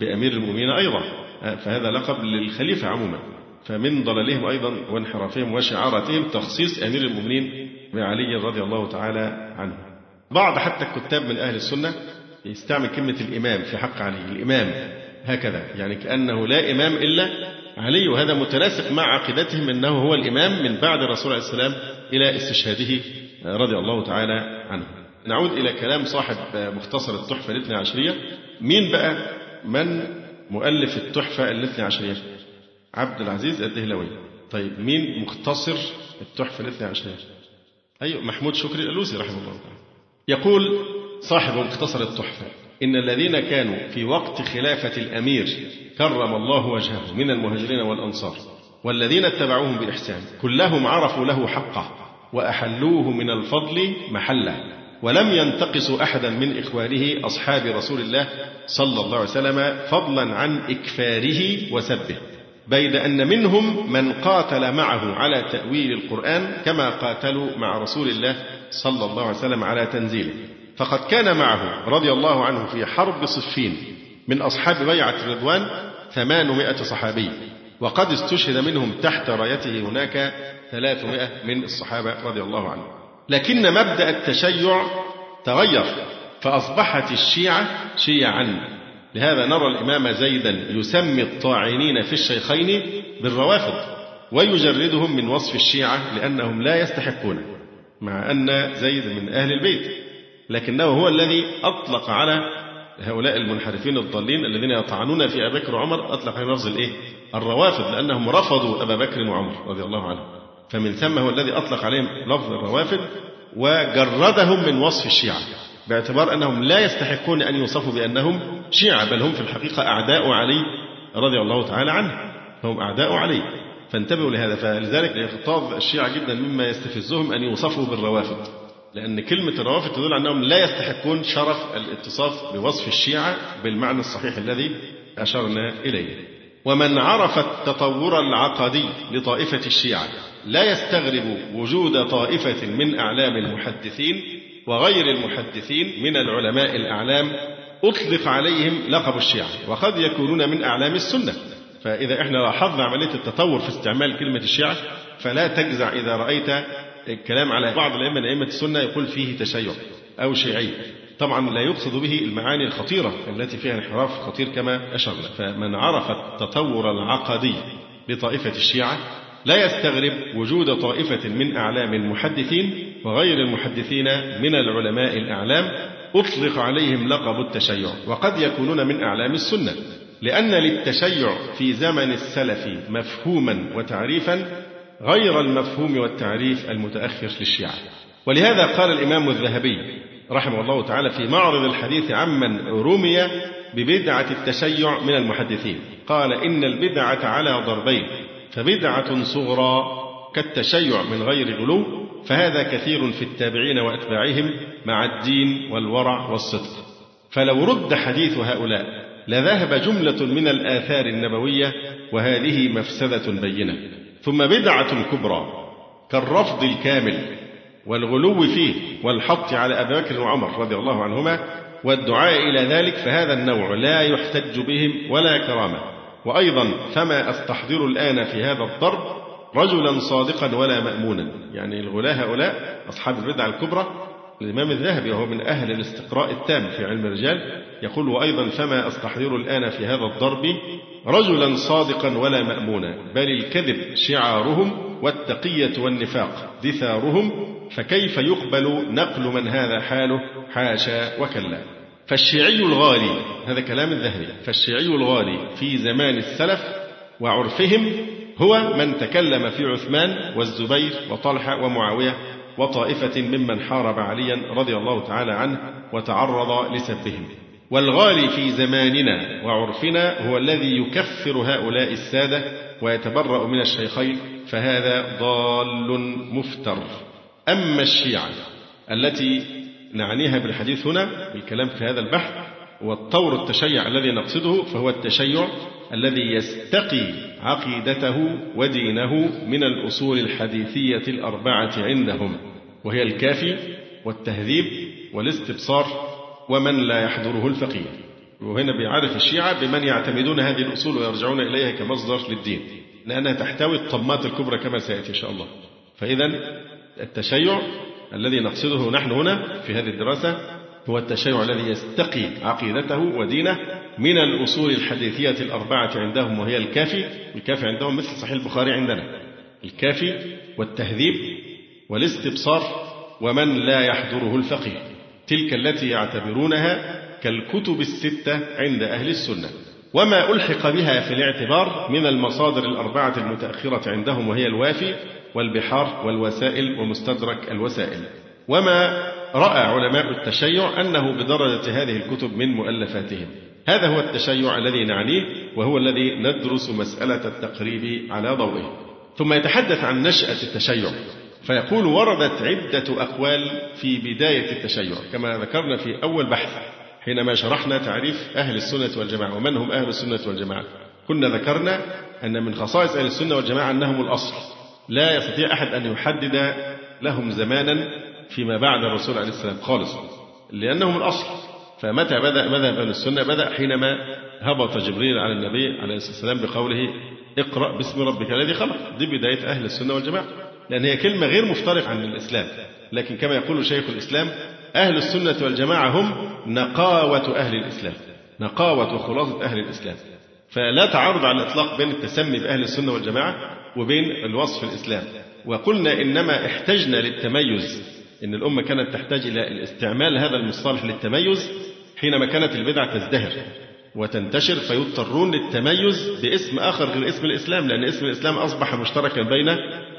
بأمير المؤمنين أيضا. فهذا لقب للخليفة عموما. فمن ضلالهم أيضا وانحرافهم وشعاراتهم تخصيص أمير المؤمنين بعلي رضي الله تعالى عنه. بعض حتى الكتاب من أهل السنة يستعمل كلمة الإمام في حق علي. الإمام هكذا يعني كأنه لا إمام إلا علي وهذا متناسق مع عقيدتهم أنه هو الإمام من بعد الرسول عليه السلام إلى استشهاده رضي الله تعالى عنه. نعود إلى كلام صاحب مختصر التحفة الاثنى عشرية. مين بقى؟ من مؤلف التحفة الاثنى عشرية؟ عبد العزيز الدهلوي. طيب مين مختصر التحفة الاثنى عشرية؟ أيوة محمود شكري الألوسي رحمه الله تعالى. يقول صاحب مختصر التحفة إن الذين كانوا في وقت خلافة الأمير كرم الله وجهه من المهاجرين والأنصار والذين اتبعوهم بإحسان كلهم عرفوا له حقه وأحلوه من الفضل محله ولم ينتقصوا أحدا من إخوانه أصحاب رسول الله صلى الله عليه وسلم فضلا عن إكفاره وسبه. بيد أن منهم من قاتل معه على تأويل القرآن كما قاتلوا مع رسول الله صلى الله عليه وسلم على تنزيله. فقد كان معه رضي الله عنه في حرب صفين من أصحاب بيعة الرضوان ثمانمائة صحابي وقد استشهد منهم تحت رايته هناك ثلاثمائة من الصحابة رضي الله عنهم. لكن مبدأ التشيع تغير فأصبحت الشيعة شيعا. لهذا نرى الإمام زيدا يسمي الطاعنين في الشيخين بالروافض ويجردهم من وصف الشيعة لأنهم لا يستحقون مع أن زيد من أهل البيت لكنه هو الذي أطلق على هؤلاء المنحرفين الضالين الذين يطعنون في أبي بكر وعمر أطلق عليهم لفظ الإيه؟ الروافض لأنهم رفضوا أبا بكر وعمر رضي الله عنهم فمن ثم هو الذي أطلق عليهم لفظ الروافد وجردهم من وصف الشيعة باعتبار أنهم لا يستحقون أن يوصفوا بأنهم شيعة بل هم في الحقيقة أعداء علي رضي الله تعالى عنه. هم أعداء علي. فانتبهوا لهذا. فلذلك يغتاظ الشيعة جدا مما يستفزهم أن يوصفوا بالروافد لأن كلمة الروافد تدل أنهم لا يستحقون شرف الاتصاف بوصف الشيعة بالمعنى الصحيح الذي أشرنا إليه. ومن عرف التطور العقدي لطائفة الشيعة لا يستغرب وجود طائفة من أعلام المحدثين وغير المحدثين من العلماء الأعلام أطلق عليهم لقب الشيعة وقد يكونون من أعلام السنة. فإذا إحنا لاحظنا عملية التطور في استعمال كلمة الشيعة فلا تجزع إذا رأيت الكلام على بعض الأئمة من أئمة السنة يقول فيه تشيع أو شيعي. طبعا لا يقصد به المعاني الخطيرة التي فيها انحراف خطير كما أشرنا. فمن عرف التطور العقدي لطائفة الشيعة لا يستغرب وجود طائفة من أعلام المحدثين وغير المحدثين من العلماء الأعلام أطلق عليهم لقب التشيع وقد يكونون من أعلام السنة لأن للتشيع في زمن السلف مفهوما وتعريفا غير المفهوم والتعريف المتأخر للشيعة. ولهذا قال الإمام الذهبي رحمه الله تعالى في معرض الحديث عمن رمي ببدعة التشيع من المحدثين قال إن البدعة على ضربين فبدعة صغرى كالتشيع من غير غلو فهذا كثير في التابعين وأتباعهم مع الدين والورع والصدق. فلو رد حديث هؤلاء لذهب جملة من الآثار النبوية وهذه مفسدة بينة. ثم بدعة كبرى كالرفض الكامل والغلو فيه والحط على أبي بكر وعمر رضي الله عنهما والدعاء إلى ذلك فهذا النوع لا يحتج بهم ولا كرامة. وأيضا فما أستحضر الآن في هذا الضرب رجلا صادقا ولا مأمونا. يعني الغلاة هؤلاء أصحاب البدع الكبرى. الإمام الذهبي وهو من أهل الاستقراء التام في علم الرجال يقول وأيضا فما أستحضر الآن في هذا الضرب رجلا صادقا ولا مأمونا بل الكذب شعارهم والتقية والنفاق دثارهم فكيف يقبل نقل من هذا حاله؟ حاشا وكلا. فالشيعي الغالي هذا كلام الذهبي فالشيعي الغالي في زمان السلف وعرفهم هو من تكلم في عثمان والزبير وطلحة ومعاوية وطائفة ممن حارب عليا رضي الله تعالى عنه وتعرض لسبهم. والغالي في زماننا وعرفنا هو الذي يكفر هؤلاء السادة ويتبرأ من الشيخين فهذا ضال مفتر. أما الشيعة التي نعنيها بالحديث هنا بالكلام في هذا البحث والطور التشيع الذي نقصده فهو التشيع الذي يستقي عقيدته ودينه من الأصول الحديثية الأربعة عندهم وهي الكافي والتهذيب والاستبصار ومن لا يحضره الفقيه. وهنا بيعرف الشيعة بمن يعتمدون هذه الأصول ويرجعون إليها كمصدر للدين لأنها تحتوي الطمات الكبرى كما سيأتي إن شاء الله. فإذا التشيع الذي نقصده نحن هنا في هذه الدراسة هو التشيع الذي يستقي عقيدته ودينه من الأصول الحديثية الأربعة عندهم وهي الكافي. الكافي عندهم مثل صحيح البخاري عندنا. الكافي والتهذيب والاستبصار ومن لا يحضره الفقيه. تلك التي يعتبرونها كالكتب الستة عند أهل السنة. وما ألحق بها في الاعتبار من المصادر الأربعة المتأخرة عندهم وهي الوافي والبحار والوسائل ومستدرك الوسائل. وما رأى علماء التشيع أنه بدرجة هذه الكتب من مؤلفاتهم. هذا هو التشيع الذي نعنيه وهو الذي ندرس مسألة التقريب على ضوئه. ثم يتحدث عن نشأة التشيع فيقول وردت عدة أقوال في بداية التشيع كما ذكرنا في أول بحث حينما شرحنا تعريف أهل السنة والجماعة. ومن هم أهل السنة والجماعة؟ كنا ذكرنا أن من خصائص أهل السنة والجماعة أنهم الأصل. لا يستطيع أحد أن يحدد لهم زمانا فيما بعد الرسول عليه السلام خالص لأنهم الأصل. فمتى بدأ مذهب أهل السنة؟ بدأ حينما هبط جبريل على النبي عليه الصلاة والسلام بقوله اقرأ باسم ربك الذي خلق. دي بداية أهل السنة والجماعة. لأن هي كلمة غير مفترقة عن الإسلام. لكن كما يقول شيخ الإسلام أهل السنة والجماعة هم نقاوة أهل الإسلام. نقاوة وخلاصة أهل الإسلام. فلا تعارض على الإطلاق بين التسمي بأهل السنة والجماعة وبين الوصف الإسلام. وقلنا إنما احتجنا للتميز إن الأمة كانت تحتاج إلى استعمال هذا المصطلح للتميز حينما كانت البدع تزدهر وتنتشر فيضطرون للتميز باسم آخر غير اسم الإسلام لأن اسم الإسلام أصبح مشتركا بين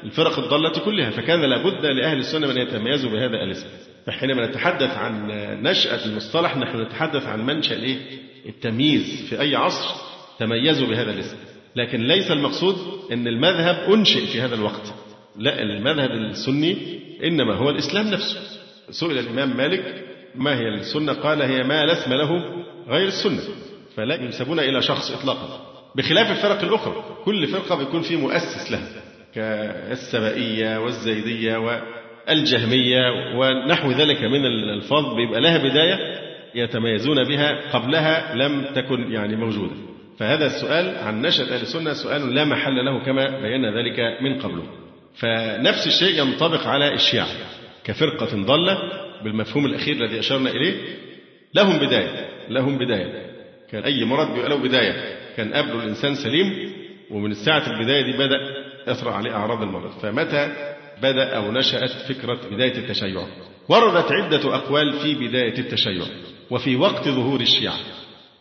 الفرق الضالة كلها فكان لابد لأهل السنة من يتميزوا بهذا الاسم فحينما نتحدث عن نشأة المصطلح نحن نتحدث عن منشأ الإيه؟ التمييز في أي عصر تميزوا بهذا الاسم لكن ليس المقصود أن المذهب أنشئ في هذا الوقت لا المذهب السني إنما هو الإسلام نفسه. سئل الإمام مالك ما هي السنة؟ قال هي ما لا اسم له غير السنة. فلا ينسبون إلى شخص إطلاقا. بخلاف الفرق الأخرى كل فرقة بيكون في مؤسس لها كالسبائية والزيدية والجهمية ونحو ذلك من الألفاظ بيبقى لها بداية يتميزون بها قبلها لم تكن يعني موجودة. فهذا السؤال عن نشأة أهل السنة سؤال لا محل له كما بينا ذلك من قبله. فنفس الشيء ينطبق على الشيعة كفرقة ضالة بالمفهوم الأخير الذي أشرنا إليه لهم بداية لهم بداية. كان أي مرض بيبقى له بداية. كان قبله الإنسان سليم ومن ساعة البداية دي بدأ يطرأ عليه أعراض المرض. فمتى بدأ أو نشأت فكرة بداية التشيع؟ وردت عدة أقوال في بداية التشيع وفي وقت ظهور الشيعة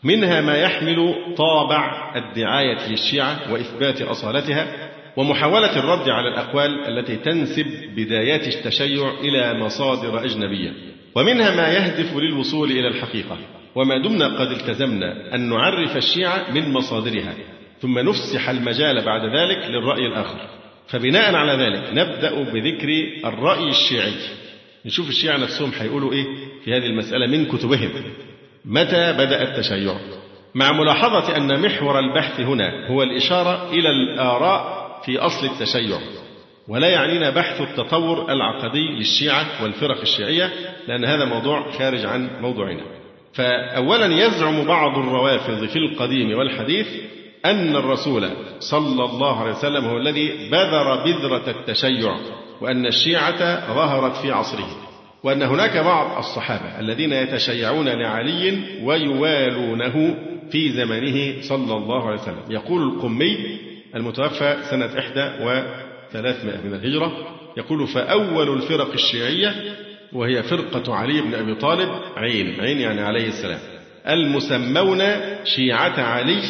منها ما يحمل طابع الدعاية للشيعة وإثبات أصالتها ومحاولة الرد على الأقوال التي تنسب بدايات التشيع إلى مصادر أجنبية ومنها ما يهدف للوصول إلى الحقيقة. وما دمنا قد التزمنا أن نعرف الشيعة من مصادرها ثم نفسح المجال بعد ذلك للرأي الآخر. فبناء على ذلك نبدأ بذكر الرأي الشيعي. نشوف الشيعة نفسهم هيقولوا إيه في هذه المسألة من كتبهم. متى بدأ التشيع؟ مع ملاحظة أن محور البحث هنا هو الإشارة إلى الآراء في أصل التشيع ولا يعنينا بحث التطور العقدي للشيعة والفرق الشيعية لأن هذا موضوع خارج عن موضوعنا. فأولا يزعم بعض الروافض في القديم والحديث أن الرسول صلى الله عليه وسلم هو الذي بذر بذرة التشيع وأن الشيعة ظهرت في عصره وأن هناك بعض الصحابة الذين يتشيعون لعلي ويوالونه في زمنه صلى الله عليه وسلم. يقول القمي المتوفى سنة إحدى وثلاثمائة من الهجرة. يقول فأول الفرق الشيعية وهي فرقة علي بن أبي طالب عين. عين يعني عليه السلام. المسمون شيعة علي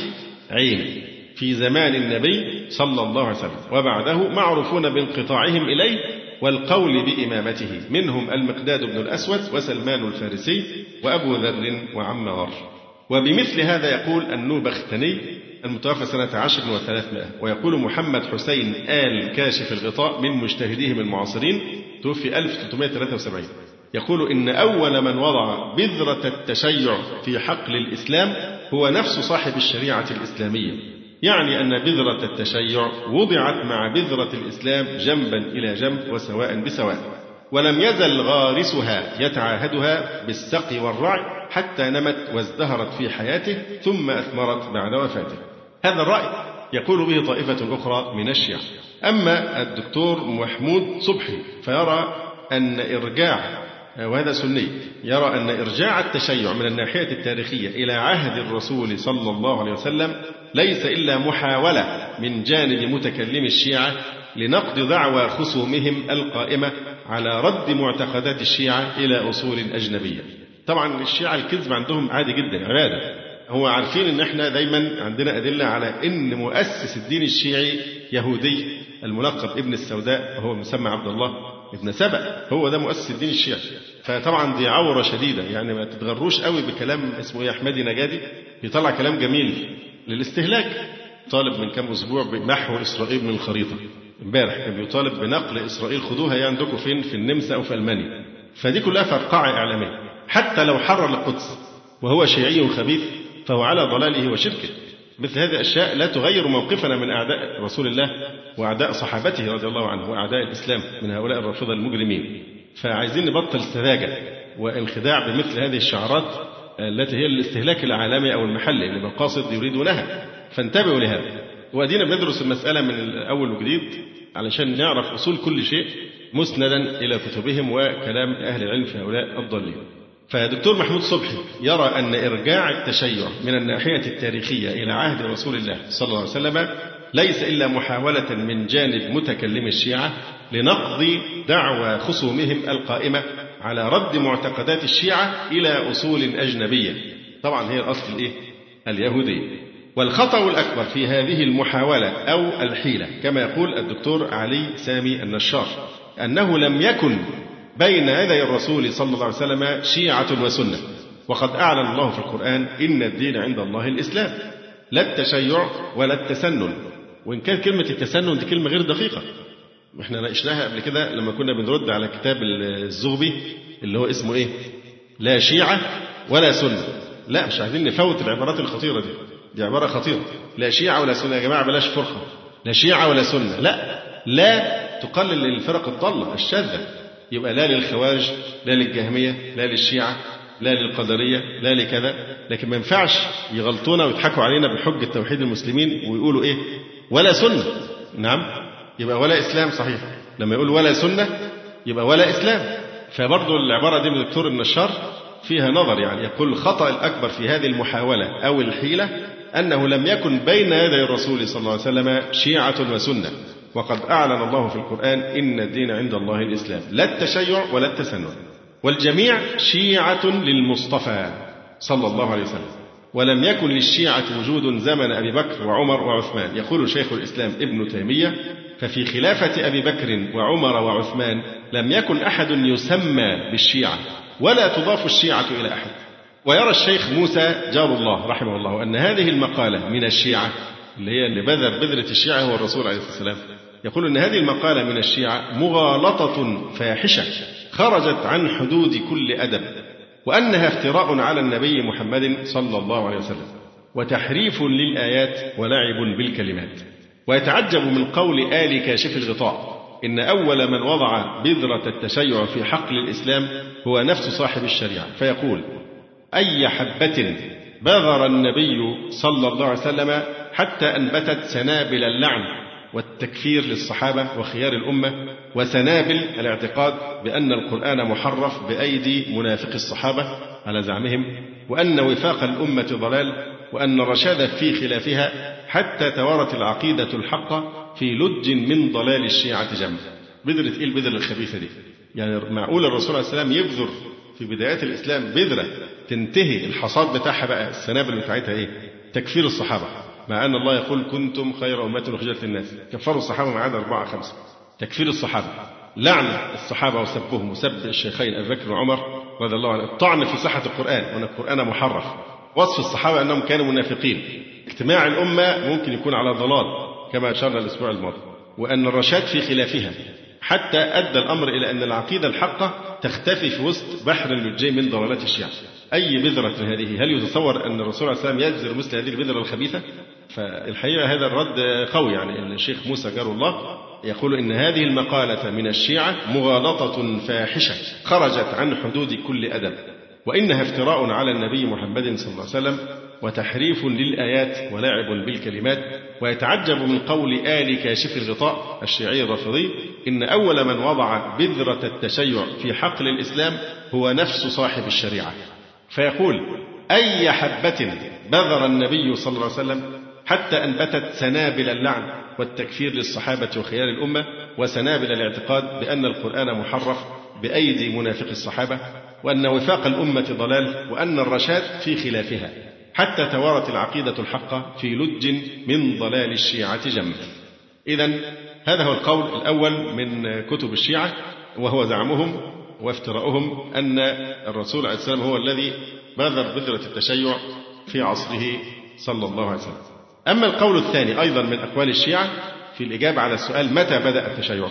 عين في زمان النبي صلى الله عليه وسلم. وبعده معروفون بانقطاعهم إليه والقول بإمامته. منهم المقداد بن الأسود وسلمان الفارسي وأبو ذر وعمار وبمثل هذا يقول النوبختني المتوفى سنة عشر وثلاثمائة ويقول محمد حسين آل كاشف الغطاء من مجتهديهم المعاصرين توفي 1373 يقول إن أول من وضع بذرة التشيع في حقل الإسلام هو نفس صاحب الشريعة الإسلامية. يعني أن بذرة التشيع وضعت مع بذرة الإسلام جنبا إلى جنب وسواء بسواء. ولم يزل غارسها يتعاهدها بالسقي والرعي حتى نمت وازدهرت في حياته ثم أثمرت بعد وفاته. هذا الرأي يقول به طائفة أخرى من الشيعة. أما الدكتور محمود صبحي فيرى أن إرجاع وهذا سني يرى أن إرجاع التشيع من الناحية التاريخية إلى عهد الرسول صلى الله عليه وسلم ليس إلا محاولة من جانب متكلم الشيعة لنقد دعوى خصومهم القائمة على رد معتقدات الشيعة إلى أصول أجنبية. طبعا الشيعة الكذب عندهم عادي جدا عبادة. هو عارفين إن إحنا دايما عندنا أدلة على إن مؤسس الدين الشيعي يهودي الملقب ابن السوداء وهو مسمى عبد الله ابن سبأ هو ده مؤسس الدين الشيعي. فطبعا دي عورة شديدة يعني ما تتغروش قوي بكلام اسمه إيه أحمدي نجادي بيطلع كلام جميل للاستهلاك. طالب من كام أسبوع بمحو إسرائيل من الخريطة. إمبارح كان بيطالب بنقل إسرائيل خدوها هي عندكم فين؟ في النمسا أو في ألمانيا. فدي كلها فرقعة إعلامية. حتى لو حرر القدس وهو شيعي خبيث فهو على ضلاله وشركه. مثل هذه الأشياء لا تغير موقفنا من أعداء رسول الله وأعداء صحابته رضي الله عنه وأعداء الإسلام من هؤلاء الرافضة المجرمين. فعايزين نبطل سذاجة وانخداع بمثل هذه الشعارات التي هي الاستهلاك العالمي أو المحلي لمقاصد يريدونها. فانتبهوا لهذا. وأدينا بندرس المسألة من الأول وجديد علشان نعرف أصول كل شيء مسندا إلى كتبهم وكلام أهل العلم في هؤلاء الضالين. فدكتور محمود صبحي يرى أن إرجاع التشيع من الناحية التاريخية إلى عهد رسول الله صلى الله عليه وسلم ليس إلا محاولة من جانب متكلم الشيعة لنقض دعوى خصومهم القائمة على رد معتقدات الشيعة إلى أصول أجنبية طبعا هي الأصل الإيه؟ اليهودية والخطأ الأكبر في هذه المحاولة أو الحيلة كما يقول الدكتور علي سامي النشار أنه لم يكن بين يدي الرسول صلى الله عليه وسلم شيعة وسنة وقد أعلن الله في القرآن إن الدين عند الله الإسلام لا التشيع ولا التسنن وإن كان كلمة التسنن دي كلمة غير دقيقة إحنا ناقشناها قبل كده لما كنا بنرد على كتاب الزغبي اللي هو اسمه إيه؟ لا شيعة ولا سنة. لا مش عايزين نفوت العبارات الخطيرة دي. دي عبارة خطيرة. لا شيعة ولا سنة يا جماعة بلاش فرقة. لا شيعة ولا سنة. لا لا تقلل الفرق الضالة الشاذة. يبقى لا للخوارج لا للجهمية لا للشيعة لا للقدرية لا لكذا. لكن ما ينفعش يغلطونا ويضحكوا علينا بحجة توحيد المسلمين ويقولوا إيه؟ ولا سنة. نعم. يبقى ولا إسلام صحيح. لما يقول ولا سنة يبقى ولا إسلام. فبرضه العبارة دي من الدكتور النشار فيها نظر يعني. يقول الخطأ الأكبر في هذه المحاولة أو الحيلة أنه لم يكن بين يدي الرسول صلى الله عليه وسلم شيعة وسنة. وقد أعلن الله في القرآن إن الدين عند الله الإسلام. لا التشيع ولا التسنن. والجميع شيعة للمصطفى صلى الله عليه وسلم. ولم يكن للشيعة وجود زمن أبي بكر وعمر وعثمان. يقول شيخ الإسلام ابن تيمية ففي خلافة أبي بكر وعمر وعثمان لم يكن أحد يسمى بالشيعة ولا تضاف الشيعة إلى أحد. ويرى الشيخ موسى جار الله رحمه الله أن هذه المقالة من الشيعة اللي هي اللي بذر بذرة الشيعة هو الرسول عليه الصلاة والسلام. يقول أن هذه المقالة من الشيعة مغالطة فاحشة خرجت عن حدود كل أدب وأنها افتراء على النبي محمد صلى الله عليه وسلم وتحريف للآيات ولعب بالكلمات. ويتعجب من قول آل كاشف الغطاء إن أول من وضع بذرة التشيع في حقل الإسلام هو نفس صاحب الشريعة. فيقول أي حبة بذر النبي صلى الله عليه وسلم حتى أنبتت سنابل اللعن والتكفير للصحابة وخيار الأمة وسنابل الاعتقاد بأن القرآن محرف بأيدي منافق الصحابة على زعمهم وأن وفاق الأمة ضلال وأن الرشاد في خلافها حتى توارت العقيدة الحقة في لج من ضلال الشيعة جمع بذرة إيه البذرة الخبيثة دي؟ يعني معقول الرسول عليه السلام يبذر في بدايات الإسلام بذرة تنتهي الحصاد بتاعها بقى السنابل بتاعتها إيه؟ تكفير الصحابة. مع أن الله يقول كنتم خير أمة أخرجت للناس. كفروا الصحابة ما عدا أربعة خمسة. تكفير الصحابة. لعن الصحابة وسبهم. وسب الشيخين أبي بكر وعمر رضي الله عنه. الطعن في صحة القرآن. وأن القرآن محرف. وصف الصحابة أنهم كانوا منافقين. اجتماع الأمة ممكن يكون على ضلال كما أشرنا الأسبوع الماضي. وأن الرشاد في خلافها. حتى أدى الأمر إلى أن العقيدة الحقة تختفي في وسط بحر اللجي من ضلالات الشيعة. أي بذرة هذه؟ هل يتصور أن الرسول عليه السلام يجزر مثل هذه البذرة الخبيثة؟ فالحقيقة هذا الرد قوي يعني الشيخ موسى جار الله يقول إن هذه المقالة من الشيعة مغالطة فاحشة خرجت عن حدود كل أدب وإنها افتراء على النبي محمد صلى الله عليه وسلم وتحريف للآيات ولعب بالكلمات ويتعجب من قول آل كاشف الغطاء الشيعي الرافضي إن أول من وضع بذرة التشيع في حقل الإسلام هو نفس صاحب الشريعة. فيقول أي حبة بذر النبي صلى الله عليه وسلم حتى أنبتت سنابل اللعن والتكفير للصحابة وخيار الأمة وسنابل الاعتقاد بأن القرآن محرف بأيدي منافق الصحابة وأن وفاق الأمة ضلال وأن الرشاد في خلافها حتى توارت العقيدة الحقة في لج من ضلال الشيعة جم إذا هذا هو القول الأول من كتب الشيعة وهو زعمهم وافتراؤهم أن الرسول عليه السلام هو الذي بذر بذرة التشيع في عصره صلى الله عليه وسلم. أما القول الثاني أيضا من أقوال الشيعة في الإجابة على السؤال متى بدأ التشيع؟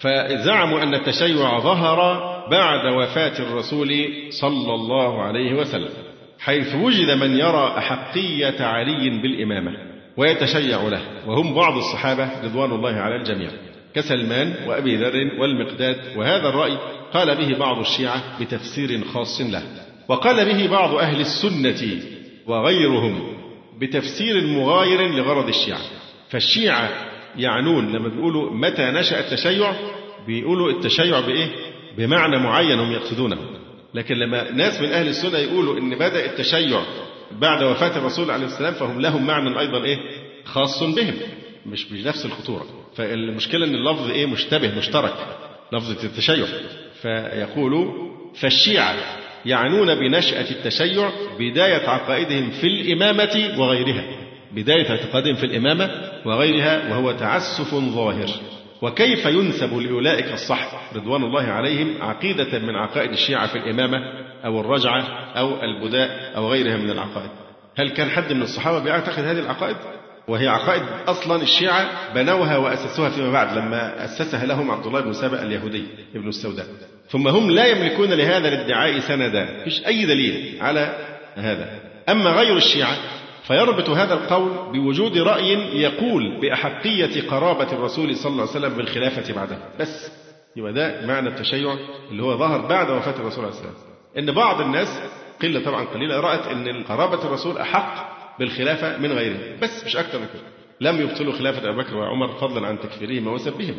فزعموا أن التشيع ظهر بعد وفاة الرسول صلى الله عليه وسلم حيث وجد من يرى أحقية علي بالإمامة ويتشيع له وهم بعض الصحابة رضوان الله على الجميع كسلمان وأبي ذر والمقداد وهذا الرأي قال به بعض الشيعة بتفسير خاص له وقال به بعض أهل السنة وغيرهم بتفسير مغاير لغرض الشيعة. فالشيعة يعنون لما بيقولوا متى نشأ التشيع بيقولوا التشيع بإيه؟ بمعنى معين هم يقصدونه. لكن لما ناس من أهل السنة يقولوا إن بدأ التشيع بعد وفاة الرسول عليه السلام فهم لهم معنى أيضا إيه؟ خاص بهم مش بنفس الخطورة. فالمشكلة إن اللفظ إيه؟ مشتبه مشترك لفظة التشيع. فيقولوا فالشيعة يعنون بنشأة التشيع بداية عقائدهم في الإمامة وغيرها. بداية اعتقادهم في الإمامة وغيرها وهو تعسف ظاهر. وكيف ينسب لأولئك الصح رضوان الله عليهم عقيدة من عقائد الشيعة في الإمامة أو الرجعة أو البداء أو غيرها من العقائد؟ هل كان حد من الصحابة بيعتقد هذه العقائد؟ وهي عقائد أصلا الشيعة بنوها وأسسوها فيما بعد لما أسسها لهم عبد الله بن سبأ اليهودي ابن السوداء. ثم هم لا يملكون لهذا الادعاء سندا. فيش أي دليل على هذا. أما غير الشيعة فيربط هذا القول بوجود رأي يقول بأحقية قرابة الرسول صلى الله عليه وسلم بالخلافة بعده. بس. يبقى ده معنى التشيع اللي هو ظهر بعد وفاة الرسول عليه السلام إن بعض الناس قلة طبعا قليلة رأت أن قرابة الرسول أحق بالخلافة من غيره. بس مش أكثر من كده. لم يبطلوا خلافة أبي بكر وعمر فضلا عن تكفيرهم وسبهم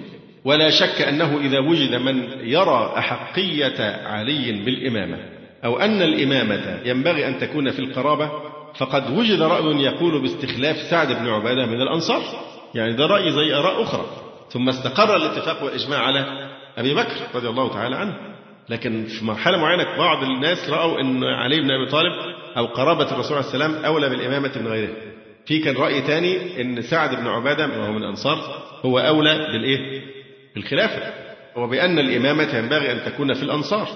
ولا شك أنه إذا وجد من يرى أحقية علي بالإمامة أو أن الإمامة ينبغي أن تكون في القرابة فقد وجد رأي يقول باستخلاف سعد بن عبادة من الأنصار. يعني ده رأي زي آراء أخرى. ثم استقر الاتفاق والإجماع على أبي بكر رضي الله تعالى عنه. لكن في مرحلة معينة بعض الناس رأوا أن علي بن أبي طالب أو قرابة الرسول عليه السلام أولى بالإمامة من غيره. في كان رأي ثاني أن سعد بن عبادة وهو من الأنصار هو أولى بالإيه؟ بالخلافة. وبأن الإمامة ينبغي أن تكون في الأنصار.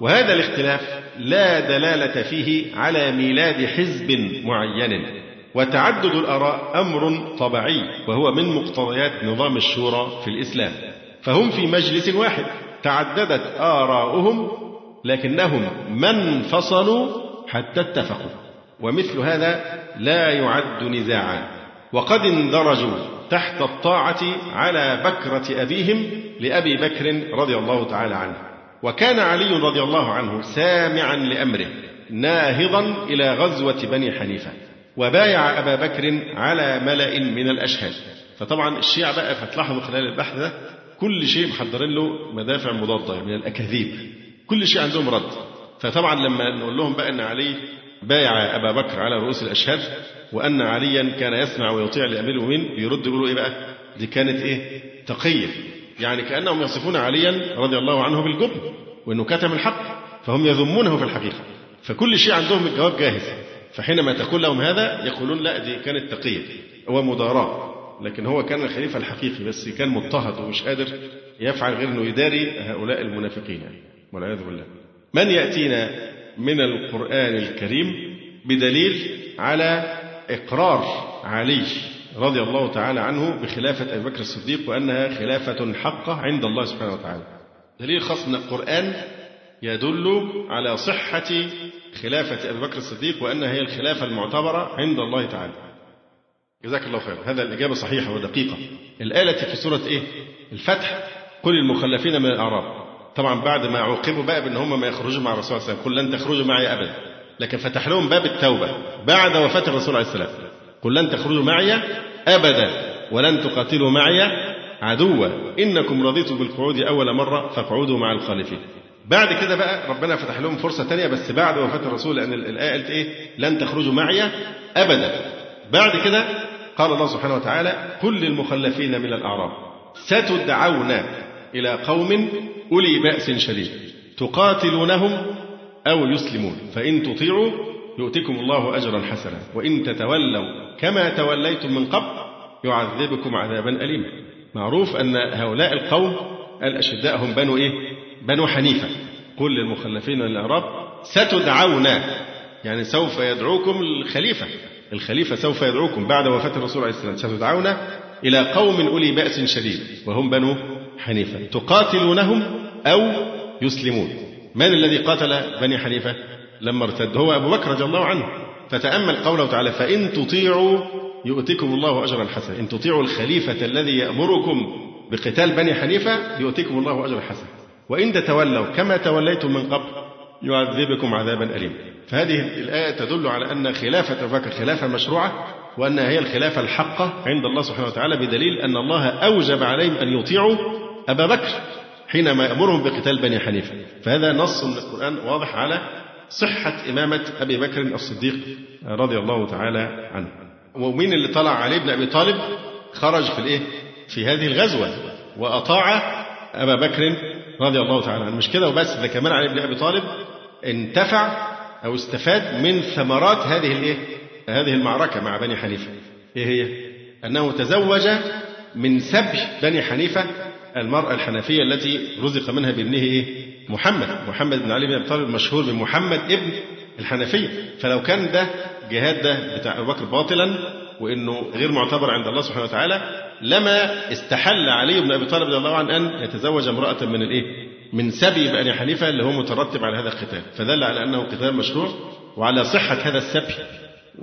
وهذا الاختلاف لا دلالة فيه على ميلاد حزب معين. وتعدد الآراء أمر طبيعي وهو من مقتضيات نظام الشورى في الإسلام. فهم في مجلس واحد. تعددت آراؤهم لكنهم ما انفصلوا حتى اتفقوا. ومثل هذا لا يعد نزاعا. وقد اندرجوا تحت الطاعة على بكرة أبيهم لأبي بكر رضي الله تعالى عنه. وكان علي رضي الله عنه سامعا لأمره ناهضا إلى غزوة بني حنيفة وبايع أبا بكر على ملأ من الأشهاد. فطبعا الشيعة بقى هتلاحظوا خلال البحث ده كل شيء محضرين له مدافع مضادة من الأكاذيب. كل شيء عندهم رد. فطبعا لما نقول لهم بقى أن علي بايع أبا بكر على رؤوس الأشهاد وأن عليا كان يسمع ويطيع لأمير المؤمنين بيرد يقولوا إيه بقى؟ دي كانت إيه؟ تقية. يعني كأنهم يصفون عليا رضي الله عنه بالجبن وأنه كتم الحق فهم يذمونه في الحقيقة. فكل شيء عندهم الجواب جاهز. فحينما تقول لهم هذا يقولون لا دي كانت تقية. ومداراة لكن هو كان الخليفة الحقيقي بس كان مضطهد ومش قادر يفعل غير أنه يداري هؤلاء المنافقين. والعياذ بالله. من يأتينا من القرآن الكريم بدليل على إقرار علي رضي الله تعالى عنه بخلافة أبي بكر الصديق وأنها خلافة حقة عند الله سبحانه وتعالى. دليل خاص من القرآن يدل على صحة خلافة أبي بكر الصديق وأنها هي الخلافة المعتبرة عند الله تعالى. جزاك الله خير هذا الإجابة صحيحة ودقيقة. الآية التي في سورة إيه؟ الفتح. كل المخلفين من الأعراب. طبعا بعد ما عوقبوا بقى بأن هم ما يخرجوا مع الرسول صلى الله عليه وسلم. قل لن تخرجوا معي أبدا. لكن فتح لهم باب التوبة بعد وفاة الرسول عليه السلام. قل لن تخرجوا معي أبدا. ولن تقاتلوا معي عدوا. إنكم رضيتم بالقعود أول مرة فاقعدوا مع الخالفين. بعد كده بقى ربنا فتح لهم فرصة تانية بس بعد وفاة الرسول لأن الآية قالت إيه؟ لن تخرجوا معي أبدا. بعد كده قال الله سبحانه وتعالى كل المخلفين من الأعراب ستدعون إلى قوم أولي بأس شديد تقاتلونهم أو يسلمون فإن تطيعوا يؤتكم الله أجرا حسنا وإن تتولوا كما توليتم من قبل يعذبكم عذابا أليما. معروف أن هؤلاء القوم الأشداء هم بنو إيه؟ بنو حنيفة. قل للمخلفين من الأعراب ستدعون يعني سوف يدعوكم الخليفة. الخليفة سوف يدعوكم بعد وفاة الرسول عليه السلام ستدعون إلى قوم أولي بأس شديد وهم بنو حنيفة. تقاتلونهم أو يسلمون. من الذي قاتل بني حنيفة؟ لما ارتد. هو أبو بكر رضي الله عنه. فتأمل قوله تعالى فإن تطيعوا يؤتكم الله أجرا حسنا. إن تطيعوا الخليفة الذي يأمركم بقتال بني حنيفة يؤتكم الله أجرا حسنا. وإن تتولوا كما توليتم من قبل يعذبكم عذابا أليما. فهذه الآية تدل على أن خلافة أبو بكر خلافة مشروعة وأنها هي الخلافة الحقة عند الله سبحانه وتعالى بدليل أن الله أوجب عليهم أن يطيعوا أبا بكر حينما يأمرهم بقتال بني حنيفة. فهذا نص من القرآن واضح على صحة إمامة أبي بكر الصديق رضي الله تعالى عنه. ومين اللي طلع عليه ابن أبي طالب؟ خرج في الإيه؟ في هذه الغزوة وأطاع أبا بكر رضي الله تعالى عنه. مش كده وبس ده كمان علي بن أبي طالب انتفع أو استفاد من ثمرات هذه الإيه؟ هذه المعركة مع بني حنيفة. إيه هي؟ أنه تزوج من سبي بني حنيفة المرأة الحنفية التي رزق منها بابنه إيه؟ محمد. محمد بن علي بن أبي طالب مشهور بمحمد ابن الحنفية. فلو كان ده جهاد ده بتاع أبو بكر باطلا وإنه غير معتبر عند الله سبحانه وتعالى لما استحل علي بن أبي طالب رضي الله عنه أن يتزوج امرأة من الإيه؟ من سبي بني حنيفة اللي هو مترتب على هذا القتال، فدل على أنه قتال مشروع وعلى صحة هذا السبي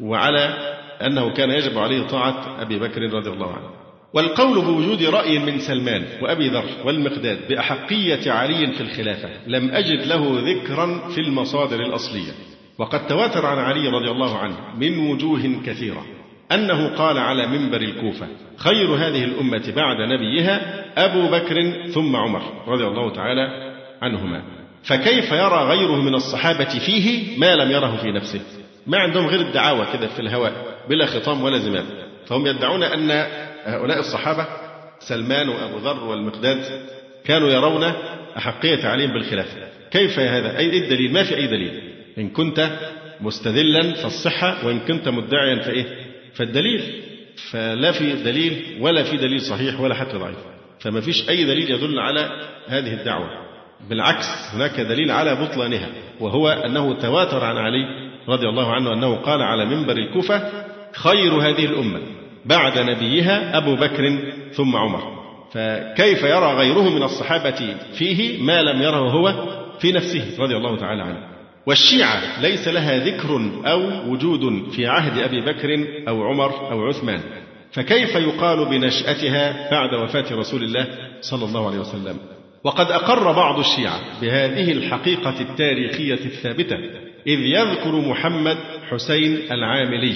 وعلى أنه كان يجب عليه طاعة أبي بكر رضي الله عنه. والقول بوجود رأي من سلمان وأبي ذر والمقداد بأحقية علي في الخلافة لم أجد له ذكرا في المصادر الأصلية. وقد تواتر عن علي رضي الله عنه من وجوه كثيرة. أنه قال على منبر الكوفة خير هذه الأمة بعد نبيها أبو بكر ثم عمر رضي الله تعالى عنهما. فكيف يرى غيره من الصحابة فيه ما لم يره في نفسه؟ ما عندهم غير الدعاوى كده في الهواء بلا خطام ولا زمام. فهم يدعون أن هؤلاء الصحابة سلمان وأبو ذر والمقداد كانوا يرون أحقية عليهم بالخلافة كيف هذا؟ أي الدليل؟ ما في أي دليل. إن كنت مستدلا فالصحة وإن كنت مدعيا فإيه؟ فالدليل فلا في دليل ولا في دليل صحيح ولا حتى ضعيف. فما فيش أي دليل يدل على هذه الدعوة. بالعكس هناك دليل على بطلانها وهو أنه تواتر عن علي رضي الله عنه أنه قال على منبر الكوفة خير هذه الأمة بعد نبيها أبو بكر ثم عمر. فكيف يرى غيره من الصحابة فيه ما لم يره هو في نفسه رضي الله تعالى عنه. والشيعة ليس لها ذكر أو وجود في عهد أبي بكر أو عمر أو عثمان. فكيف يقال بنشأتها بعد وفاة رسول الله صلى الله عليه وسلم؟ وقد أقر بعض الشيعة بهذه الحقيقة التاريخية الثابتة إذ يذكر محمد حسين العاملي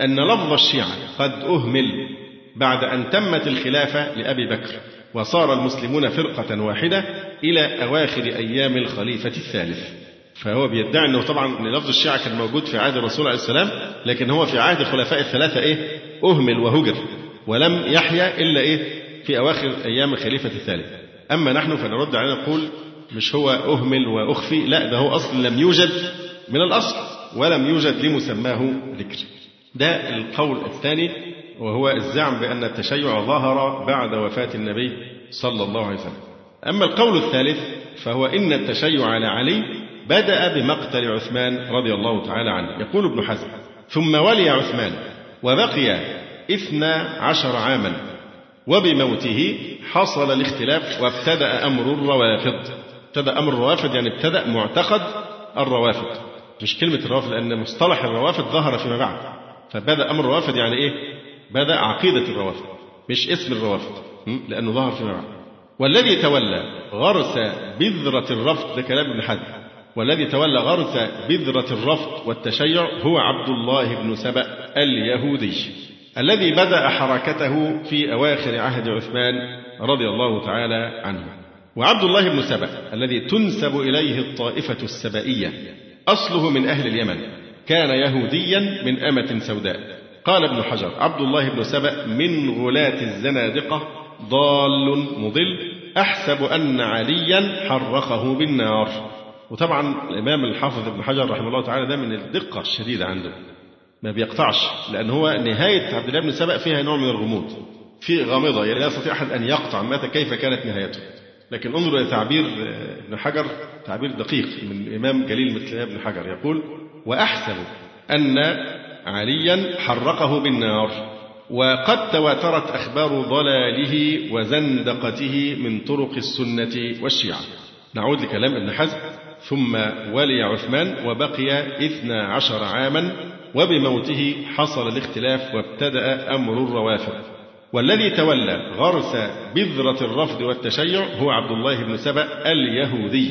أن لفظ الشيعة قد أهمل بعد أن تمت الخلافة لأبي بكر وصار المسلمون فرقة واحدة إلى أواخر أيام الخليفة الثالث. فهو بيدعي أنه طبعا لفظ الشيعة كان موجود في عهد الرسول عليه السلام لكن هو في عهد الخلفاء الثلاثة إيه؟ أهمل وهجر ولم يحيا إلا إيه؟ في أواخر أيام الخليفة الثالث. أما نحن فنرد عليه نقول مش هو أهمل وأخفي لا ده هو أصلا لم يوجد من الأصل ولم يوجد لمسماه ذكر. ده القول الثاني وهو الزعم بأن التشيع ظهر بعد وفاة النبي صلى الله عليه وسلم. أما القول الثالث فهو إن التشيع على علي بدأ بمقتل عثمان رضي الله تعالى عنه. يقول ابن حزم ثم ولي عثمان وبقي إثنى عشر عاما وبموته حصل الاختلاف وابتدأ أمر الروافض. ابتدأ أمر الروافض يعني ابتدأ معتقد الروافض. مش كلمة الروافض لأن مصطلح الروافض ظهر فيما بعد. فبدأ أمر الروافض يعني إيه؟ بدأ عقيدة الروافض مش اسم الروافض لأنه ظهر فيما بعد. والذي تولى غرس بذرة الرفض ده كلام ابن حزم. والذي تولى غرس بذرة الرفض والتشيع هو عبد الله بن سبأ اليهودي الذي بدأ حركته في أواخر عهد عثمان رضي الله تعالى عنه. وعبد الله بن سبأ الذي تنسب إليه الطائفة السبائية أصله من أهل اليمن كان يهوديا من أمة سوداء. قال ابن حجر عبد الله بن سبأ من غلاة الزنادقة ضال مضل أحسب أن عليا حرقه بالنار. وطبعا الإمام الحافظ ابن حجر رحمه الله تعالى ده من الدقة الشديدة عنده. ما بيقطعش لأن هو نهاية عبد الله بن سبأ فيها نوع من الغموض في غامضة يعني لا يستطيع أحد أن يقطع متى كيف كانت نهايته. لكن انظر إلى تعبير ابن حجر تعبير دقيق من إمام جليل مثل ابن حجر يقول وأحسب أن عليا حرقه بالنار وقد تواترت أخبار ضلاله وزندقته من طرق السنة والشيعة. نعود لكلام ابن حزم. ثم ولي عثمان وبقي اثنا عشر عاما وبموته حصل الاختلاف وابتدأ أمر الروافض. والذي تولى غرس بذرة الرفض والتشيع هو عبد الله بن سبأ اليهودي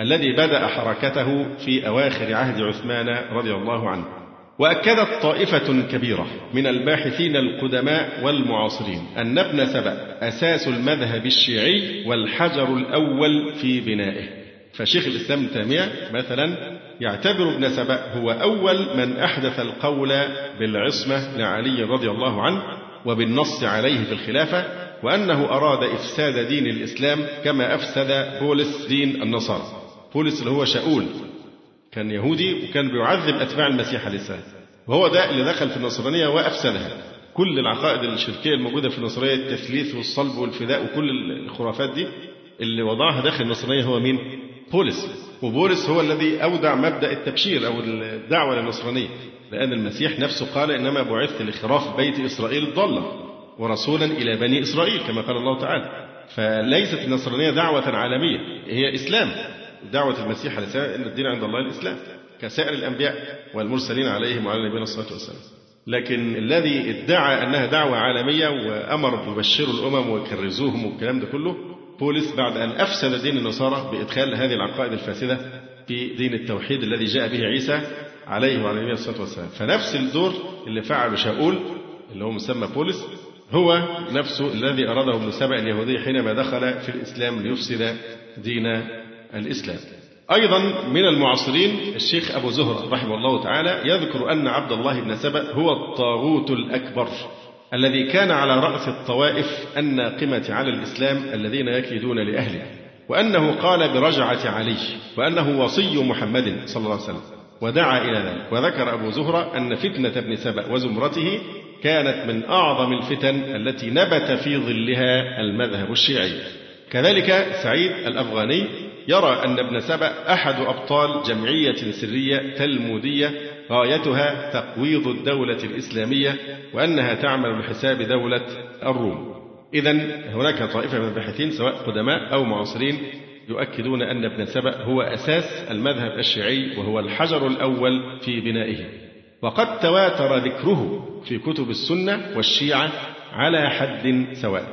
الذي بدأ حركته في أواخر عهد عثمان رضي الله عنه. وأكدت طائفة كبيرة من الباحثين القدماء والمعاصرين أن ابن سبأ أساس المذهب الشيعي والحجر الأول في بنائه. فشيخ الإسلام تيمية مثلا يعتبر ابن سبأ هو أول من أحدث القول بالعصمة لعلي رضي الله عنه وبالنص عليه في الخلافة وأنه أراد إفساد دين الإسلام كما أفسد بولس دين النصارى. بولس اللي هو شاول كان يهودي وكان بيعذب أتباع المسيح عليه السلام. وهو ده اللي دخل في النصرانية وأفسدها. كل العقائد الشركية الموجودة في النصرانية التثليث والصلب والفداء وكل الخرافات دي اللي وضعها داخل النصرانية هو مين؟ بولس وبولس هو الذي أودع مبدأ التبشير أو الدعوة للنصرانية لأن المسيح نفسه قال إنما بعثت لخراف بيت إسرائيل الضالة ورسولا إلى بني إسرائيل كما قال الله تعالى. فليست النصرانية دعوة عالمية هي إسلام. دعوة المسيح السلام أن الدين عند الله الإسلام كسائر الأنبياء والمرسلين عليهم وعلى نبينا الصلاة والسلام لكن الذي ادعى أنها دعوة عالمية وأمر ببشروا الأمم وكرزوهم والكلام ده كله بولس بعد أن أفسد دين النصارى بإدخال هذه العقائد الفاسدة في دين التوحيد الذي جاء به عيسى عليه وعلى نبينا الصلاة والسلام فنفس الدور اللي فعله شاول اللي هو مسمى بولس هو نفسه الذي أراده ابن سبأ اليهودي حينما دخل في الإسلام ليفسد دين الإسلام. أيضا من المعاصرين الشيخ أبو زهرة رحمه الله تعالى يذكر أن عبد الله بن سبأ هو الطاغوت الأكبر. الذي كان على رأس الطوائف الناقمة على الإسلام الذين يكيدون لأهله وأنه قال برجعة علي وأنه وصي محمد صلى الله عليه وسلم ودعا إلى ذلك وذكر أبو زهرة أن فتنة ابن سبأ وزمرته كانت من أعظم الفتن التي نبت في ظلها المذهب الشيعي. كذلك سعيد الأفغاني يرى أن ابن سبأ أحد أبطال جمعية سرية تلمودية غايتها تقويض الدولة الإسلامية وأنها تعمل بحساب دولة الروم. إذا هناك طائفة من الباحثين سواء قدماء أو معاصرين يؤكدون أن ابن سبأ هو أساس المذهب الشيعي وهو الحجر الأول في بنائه. وقد تواتر ذكره في كتب السنة والشيعة على حد سواء.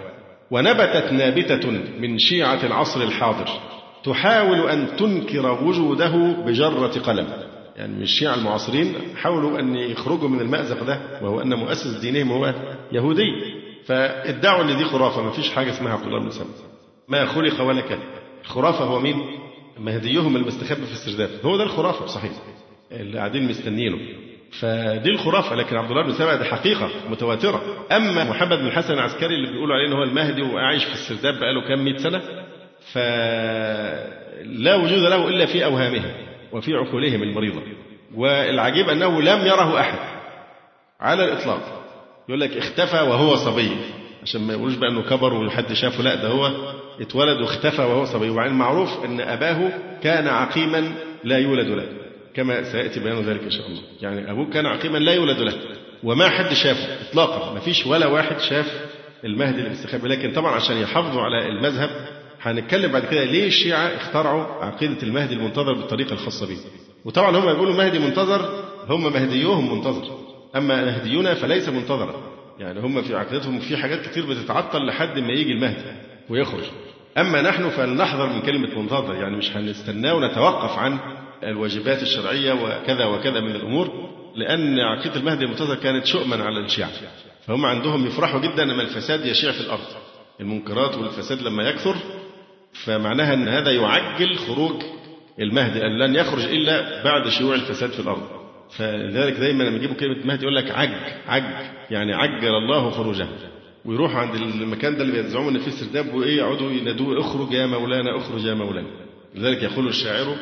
ونبتت نابتة من شيعة العصر الحاضر. تحاول أن تنكر وجوده بجرة قلم. يعني من الشيعة المعاصرين حاولوا أن يخرجوا من المأزق ده وهو أن مؤسس دينهم هو يهودي. فادعوا أن دي خرافة ما فيش حاجة اسمها عبد الله بن سلام ما خلق ولا كان الخرافة هو مين؟ مهديهم المستخبي في السرداب هو ده الخرافة صحيح. اللي قاعدين مستنيينه. فدي الخرافة لكن عبد الله بن سبأ دي حقيقة متواترة. أما محمد بن الحسن العسكري اللي بيقولوا عليه إن هو المهدي وعايش في السرداب بقاله كام مئة سنة فلا وجود له إلا في أوهامهم وفي عقولهم المريضة والعجيب أنه لم يره أحد على الإطلاق. يقول لك اختفى وهو صبي عشان ما يقولوش بقى انه كبر وحد شافه لا ده هو اتولد واختفى وهو صبي. وبعدين معروف أن أباه كان عقيما لا يولد له كما سيأتي بيان ذلك إن شاء الله. يعني أبوه كان عقيما لا يولد له وما حد شافه اطلاقا. ما فيش ولا واحد شاف المهدي اللي بيستخبي لكن طبعا عشان يحافظوا على المذهب هنتكلم بعد كده ليه الشيعة اخترعوا عقيدة المهدي المنتظر بالطريقة الخاصة به وطبعا هم يقولوا مهدي منتظر هم مهديوهم منتظر. أما مهديون فليس منتظرا. يعني هم في عقيدتهم في حاجات كتير بتتعطل لحد ما يجي المهدي ويخرج. أما نحن فلنحذر من كلمة منتظر. يعني مش هنستناه ونتوقف عن الواجبات الشرعية وكذا وكذا من الأمور لأن عقيدة المهدي المنتظر كانت شؤما على الشيعة. فهم عندهم يفرحوا جدا لما الفساد يشيع في الأرض. المنكرات والفساد لما يكثر فمعناها أن هذا يعجل خروج المهدي أن لن يخرج إلا بعد شيوع الفساد في الأرض. فلذلك دايما لما يجيبوا كلمة مهدي يقول لك عج عج يعني عجل الله خروجه. ويروح عند المكان ده اللي بيزعموا إن فيه سرداب وايه يقعدوا ينادوه اخرج يا مولانا اخرج يا مولانا. لذلك يقول الشاعر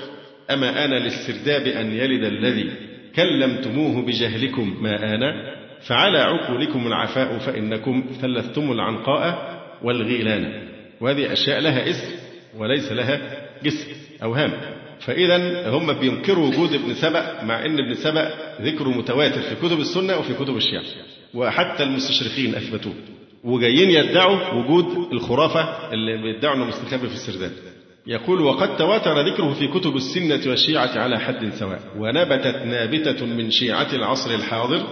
أما أنا للسرداب أن يلد الذي كلمتموه بجهلكم ما أنا فعلى عقولكم العفاء فإنكم ثلثتم العنقاء والغيلان. وهذه أشياء لها اسم. وليس لها جسم اوهام فإذا هم بينكروا وجود ابن سبأ مع أن ابن سبأ ذكره متواتر في كتب السنة وفي كتب الشيعة. وحتى المستشرقين أثبتوه. وجايين يدعوا وجود الخرافة اللي بيدعوا أنه مستخبي في السرداب. يقول وقد تواتر ذكره في كتب السنة والشيعة على حد سواء. ونبتت نابتة من شيعة العصر الحاضر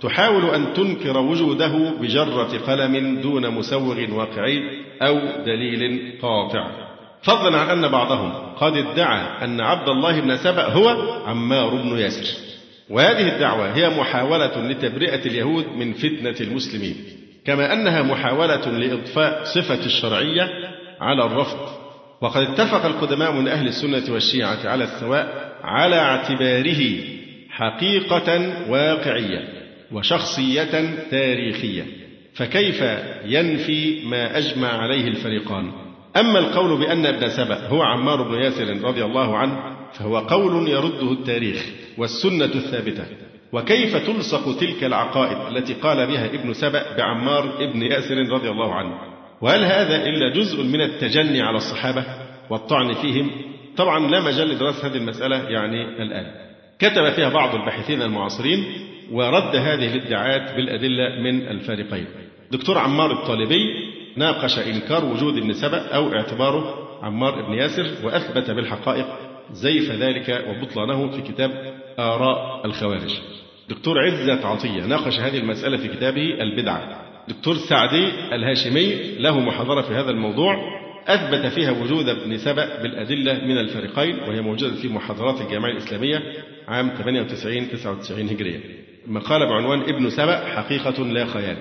تحاول أن تنكر وجوده بجرة قلم دون مسوغ واقعي أو دليل قاطع. فضلا عن أن بعضهم قد ادعى أن عبد الله بن سبأ هو عمار بن ياسر. وهذه الدعوة هي محاولة لتبرئة اليهود من فتنة المسلمين كما أنها محاولة لإضفاء صفة الشرعية على الرفض. وقد اتفق القدماء من أهل السنة والشيعة على السواء على اعتباره حقيقة واقعية وشخصية تاريخية. فكيف ينفي ما أجمع عليه الفريقان؟ أما القول بأن ابن سبأ هو عمار بن ياسر رضي الله عنه فهو قول يرده التاريخ والسنة الثابتة. وكيف تلصق تلك العقائد التي قال بها ابن سبأ بعمار ابن ياسر رضي الله عنه؟ وهل هذا إلا جزء من التجني على الصحابة والطعن فيهم؟ طبعا لا مجال لدراسة هذه المسألة يعني الآن. كتب فيها بعض الباحثين المعاصرين ورد هذه الادعاءات بالأدلة من الفارقين. دكتور عمار الطالبي ناقش إنكار وجود ابن سبأ أو اعتباره عمار بن ياسر وأثبت بالحقائق زيف ذلك وبطلانه في كتاب آراء الخوارج. دكتور عزت عطية ناقش هذه المسألة في كتابه البدعة. دكتور سعدي الهاشمي له محاضرة في هذا الموضوع. أثبت فيها وجود ابن سبأ بالأدلة من الفريقين وهي موجودة في محاضرات الجامعة الإسلامية عام 98 99 هجرية. مقالة بعنوان ابن سبأ حقيقة لا خيال.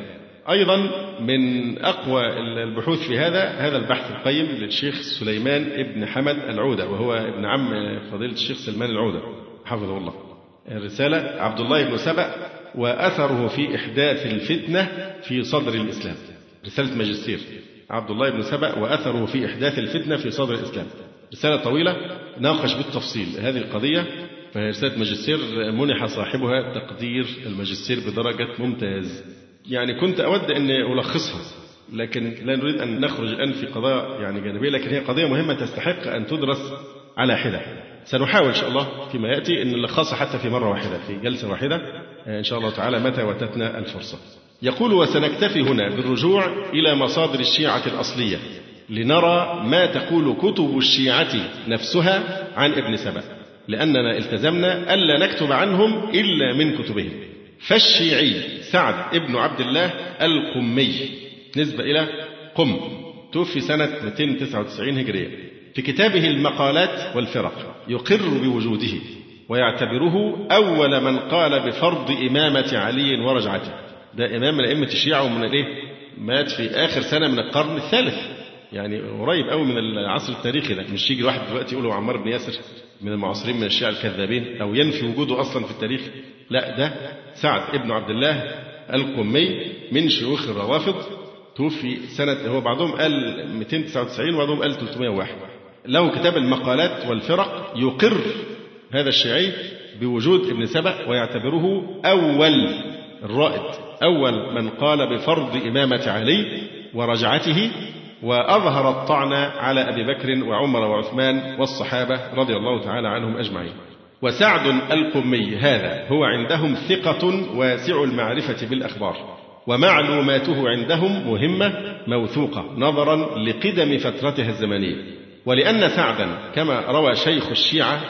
أيضا من أقوى البحوث في هذا هذا البحث القيم للشيخ سليمان ابن حمد العودة وهو ابن عم فضيلة الشيخ سلمان العودة. حفظه الله. الرسالة عبد الله بن سبأ وأثره في إحداث الفتنة في صدر الإسلام. رسالة ماجستير. عبد الله بن سبأ وأثره في إحداث الفتنة في صدر الإسلام. رسالة طويلة ناقش بالتفصيل هذه القضية. فهي رسالة ماجستير منح صاحبها تقدير الماجستير بدرجة ممتاز. يعني كنت أود أن ألخصها لكن لا نريد أن نخرج الآن في قضايا يعني جانبية لكن هي قضية مهمة تستحق أن تدرس على حدة. سنحاول إن شاء الله فيما يأتي أن نلخصها حتى في مرة واحدة في جلسة واحدة. إن شاء الله تعالى متى وتتنا الفرصة. يقول وسنكتفي هنا بالرجوع إلى مصادر الشيعة الأصلية لنرى ما تقول كتب الشيعة نفسها عن ابن سبأ لأننا التزمنا ألا نكتب عنهم إلا من كتبهم. فالشيعي سعد ابن عبد الله القمي نسبة إلى قم توفي سنة 299 هجرية. في كتابه المقالات والفرق يقر بوجوده ويعتبره أول من قال بفرض إمامة علي ورجعته. ده إمام من أئمة الشيعة ومن الإيه؟ مات في آخر سنة من القرن الثالث. يعني قريب قوي من العصر التاريخي ده. مش يجي واحد دلوقتي يقول عمار بن ياسر من المعاصرين من الشيعة الكذابين أو ينفي وجوده أصلا في التاريخ. لا ده سعد ابن عبد الله القمي من شيوخ الروافض توفي سنة هو بعضهم قال 299 وبعضهم قال 301 له كتاب المقالات والفرق يقر هذا الشيعي بوجود ابن سبأ ويعتبره أول الرائد أول من قال بفرض إمامة علي ورجعته وأظهر الطعن على أبي بكر وعمر وعثمان والصحابة رضي الله تعالى عنهم أجمعين. وسعد القمي هذا هو عندهم ثقة واسع المعرفة بالأخبار ومعلوماته عندهم مهمة موثوقة نظرا لقدم فترتها الزمنية. ولأن سعدا كما روى شيخ الشيعة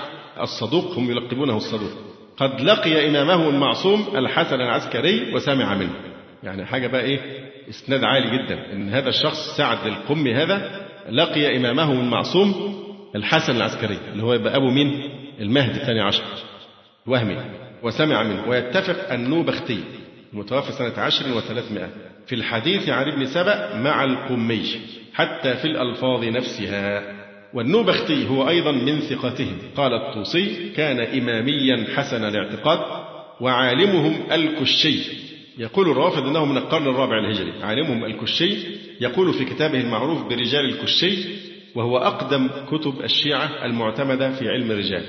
الصدوق هم يلقبونه الصدوق قد لقي إمامه المعصوم الحسن العسكري وسمع منه. يعني حاجة بقى إيه؟ إسناد عالي جدا إن هذا الشخص سعد القمي هذا لقي إمامه المعصوم الحسن العسكري اللي هو يبقى أبو مين؟ المهدي الثاني عشر وهمي وسمع منه ويتفق النوبختي المتوفى سنة عشر وثلاثمائة في الحديث عن ابن سبأ مع القمي حتى في الألفاظ نفسها. والنوبختي هو أيضا من ثقتهم قال الطوسي كان إماميا حسن الاعتقاد وعالمهم الكشي. يقول الرافض إنه من القرن الرابع الهجري عالمهم الكشي يقول في كتابه المعروف برجال الكشي وهو أقدم كتب الشيعة المعتمدة في علم الرجال.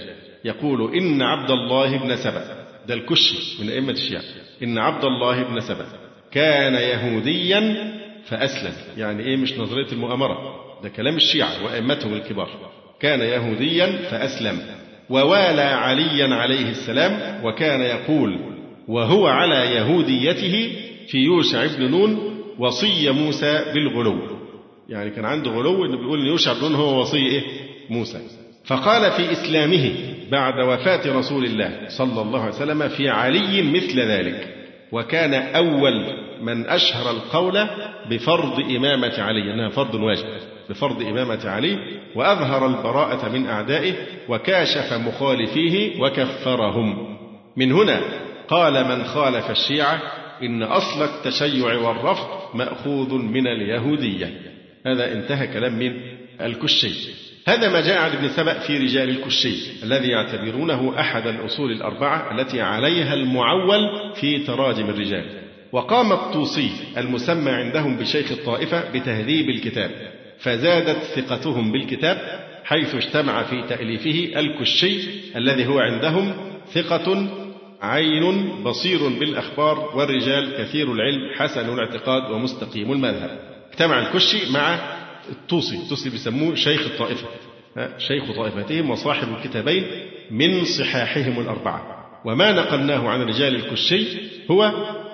يقول إن عبد الله بن سبأ ده الكشي من أئمة الشيعة إن عبد الله بن سبأ كان يهوديا فأسلم. يعني إيه؟ مش نظرية المؤامرة ده كلام الشيعة وأئمتهم الكبار. كان يهوديا فأسلم. ووالى عليا عليه السلام وكان يقول وهو على يهوديته في يوشع بن نون وصي موسى بالغلو. يعني كان عنده غلو إنه بيقول إن يوشع بن نون هو وصي إيه؟ موسى. فقال في إسلامه بعد وفاة رسول الله صلى الله عليه وسلم في علي مثل ذلك. وكان أول من أشهر القول بفرض إمامة علي إنها فرض واجب بفرض إمامة علي وأظهر البراءة من أعدائه وكاشف مخالفيه وكفرهم. من هنا قال من خالف الشيعة إن أصل التشيع والرفض مأخوذ من اليهودية. هذا انتهى كلام من الكشي. هذا ما جاء عن ابن سبأ في رجال الكشي الذي يعتبرونه أحد الأصول الأربعة التي عليها المعول في تراجم الرجال. وقام الطوسي المسمى عندهم بشيخ الطائفة بتهذيب الكتاب فزادت ثقتهم بالكتاب حيث اجتمع في تأليفه الكشي الذي هو عندهم ثقة عين بصير بالأخبار والرجال كثير العلم حسن الاعتقاد ومستقيم المذهب. اجتمع الكشي مع الطوسي الطوسي بيسموه شيخ الطائفة. شيخ طائفتهم وصاحب الكتابين من صحاحهم الأربعة. وما نقلناه عن رجال الكشي هو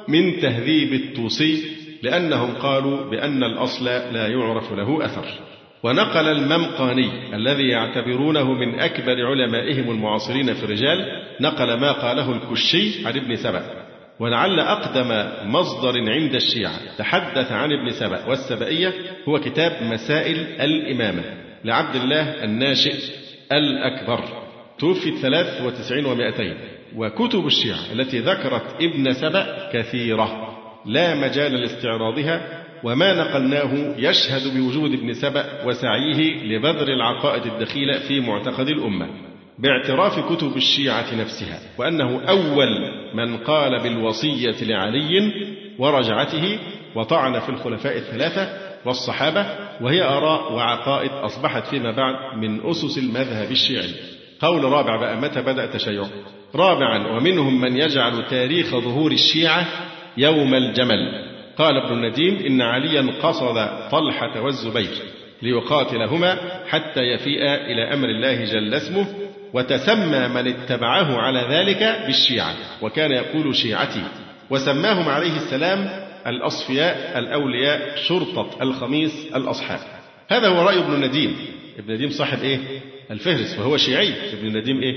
من تهذيب الطوسي لأنهم قالوا بأن الأصل لا يعرف له أثر. ونقل الممقاني الذي يعتبرونه من أكبر علمائهم المعاصرين في الرجال نقل ما قاله الكشي عن ابن سبأ ولعل أقدم مصدر عند الشيعة. تحدث عن ابن سبأ والسبئية هو كتاب مسائل الإمامة لعبد الله الناشئ الأكبر. توفي ثلاث وتسعين ومائتين. وكتب الشيعة التي ذكرت ابن سبأ كثيرة. لا مجال لاستعراضها وما نقلناه يشهد بوجود ابن سبأ وسعيه لبذر العقائد الدخيلة في معتقد الأمة. باعتراف كتب الشيعة نفسها وأنه أول من قال بالوصية لعلي ورجعته وطعن في الخلفاء الثلاثة والصحابة وهي آراء وعقائد أصبحت فيما بعد من أسس المذهب الشيعي. قول رابع بقى متى بدأ التشيع رابعا ومنهم من يجعل تاريخ ظهور الشيعة يوم الجمل. قال ابن النديم إن عليا قصد طلحة والزبير ليقاتلهما حتى يفيئا إلى أمر الله جل اسمه وتسمى من اتبعه على ذلك بالشيعة وكان يقول شيعتي. وسماهم عليه السلام الأصفياء الأولياء شرطة الخميس الأصحاب. هذا هو رأي ابن نديم. ابن نديم صاحب إيه؟ الفهرس وهو شيعي. ابن نديم إيه؟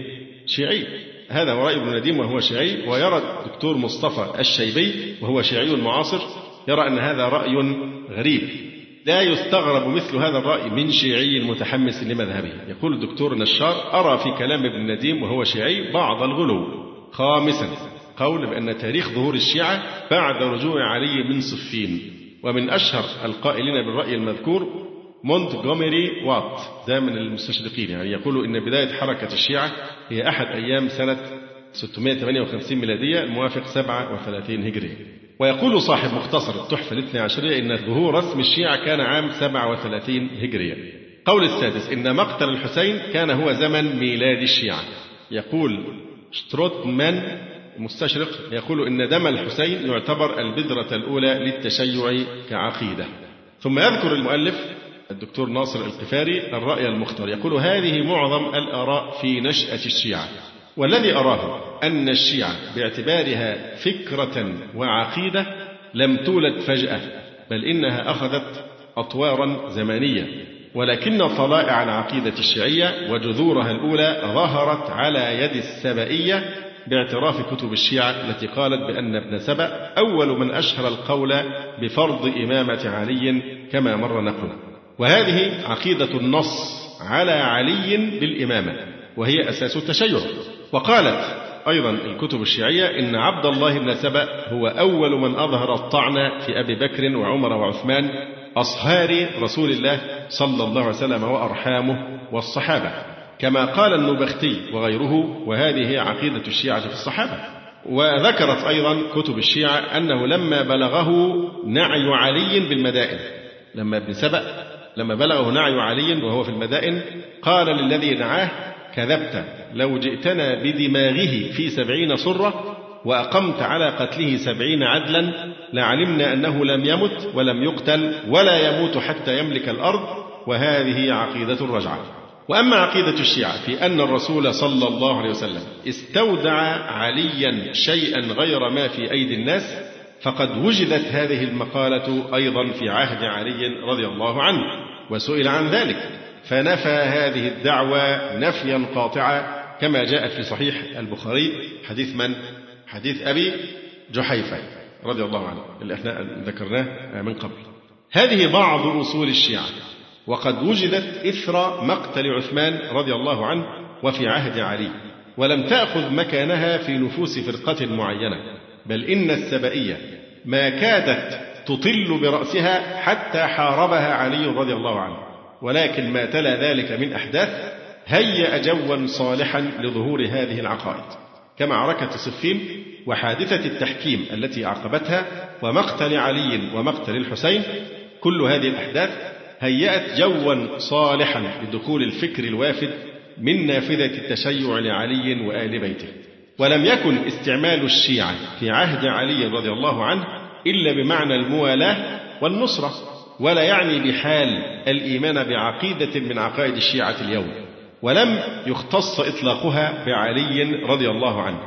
شيعي. هذا هو رأي ابن نديم وهو شيعي. ويرى الدكتور مصطفى الشيبي وهو شيعي معاصر يرى أن هذا رأي غريب. لا يستغرب مثل هذا الرأي من شيعي متحمس لمذهبه. يقول الدكتور نشار أرى في كلام ابن نديم وهو شيعي بعض الغلو. خامسا قول بأن تاريخ ظهور الشيعة بعد رجوع علي من صفين ومن أشهر القائلين بالرأي المذكور مونتجوميري وات. ده من المستشرقين يعني. يقول إن بداية حركة الشيعة هي أحد أيام سنة 658 ميلادية الموافق 37 هجرية ويقول صاحب مختصر التحفة الاثنى عشرية إن ظهور رسم الشيعة كان عام 37 هجرية. قول السادس إن مقتل الحسين كان هو زمن ميلاد الشيعة. يقول شتروتمان مستشرق يقول إن دم الحسين يعتبر البذرة الأولى للتشيع كعقيدة. ثم يذكر المؤلف الدكتور ناصر القفاري الرأي المختار يقول هذه معظم الآراء في نشأة الشيعة والذي أراه أن الشيعة باعتبارها فكرة وعقيدة لم تولد فجأة بل إنها أخذت أطوارا زمنية. ولكن طلائع العقيدة الشيعية وجذورها الأولى ظهرت على يد السبئية باعتراف كتب الشيعة التي قالت بأن ابن سبأ أول من أشهر القول بفرض إمامة علي كما مر نقل وهذه عقيدة النص على علي بالإمامة وهي أساس التشيع. وقالت أيضا الكتب الشيعية إن عبد الله بن سبأ هو أول من أظهر الطعن في أبي بكر وعمر وعثمان أصهار رسول الله صلى الله عليه وسلم وأرحامه والصحابة. كما قال النبختي وغيره وهذه عقيدة الشيعة في الصحابة. وذكرت أيضا كتب الشيعة أنه لما بلغه نعي علي بالمدائن. لما ابن سبأ لما بلغه نعي علي وهو في المدائن قال للذي نعاه كذبت. لو جئتنا بدماغه في سبعين صرة وأقمت على قتله سبعين عدلا لعلمنا أنه لم يمت ولم يقتل ولا يموت حتى يملك الأرض وهذه عقيدة الرجعة. وأما عقيدة الشيعة في أن الرسول صلى الله عليه وسلم استودع عليا شيئا غير ما في أيدي الناس فقد وجدت هذه المقالة أيضا في عهد علي رضي الله عنه وسئل عن ذلك. فنفى هذه الدعوة نفيا قاطعا كما جاء في صحيح البخاري حديث من؟ حديث أبي جحيفة رضي الله عنه اللي إحنا ذكرناه من قبل هذه بعض أصول الشيعة وقد وجدت إثر مقتل عثمان رضي الله عنه وفي عهد علي ولم تأخذ مكانها في نفوس فرقة معينة بل إن السبئية ما كادت تطل برأسها حتى حاربها علي رضي الله عنه ولكن ما تلا ذلك من أحداث هيأ جوا صالحا لظهور هذه العقائد كمعركة صفين وحادثة التحكيم التي أعقبتها ومقتل علي ومقتل الحسين كل هذه الأحداث هيأت جوا صالحا لدخول الفكر الوافد من نافذة التشيع لعلي وآل بيته. ولم يكن استعمال الشيعة في عهد علي رضي الله عنه إلا بمعنى الموالاة والنصرة. ولا يعني بحال الإيمان بعقيدة من عقائد الشيعة اليوم ولم يختص إطلاقها بعلي رضي الله عنه.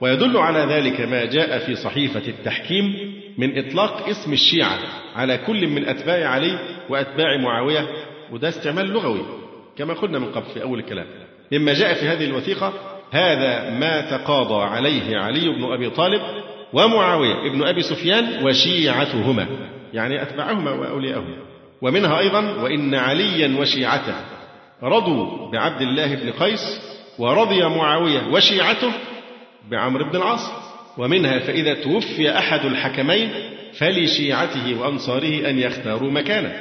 ويدل على ذلك ما جاء في صحيفة التحكيم من إطلاق اسم الشيعة على كل من أتباع علي وأتباع معاوية وده استعمال لغوي كما قلنا من قبل في أول الكلام. مما جاء في هذه الوثيقة هذا ما تقاضى عليه علي بن أبي طالب ومعاوية ابن أبي سفيان وشيعتهما. يعني أتباعهما وأولياءهما. ومنها أيضا وإن عليا وشيعته. رضوا بعبد الله بن قيس ورضي معاوية وشيعته بعمرو بن العاص. ومنها فإذا توفي أحد الحكمين فلشيعته وأنصاره أن يختاروا مكانه.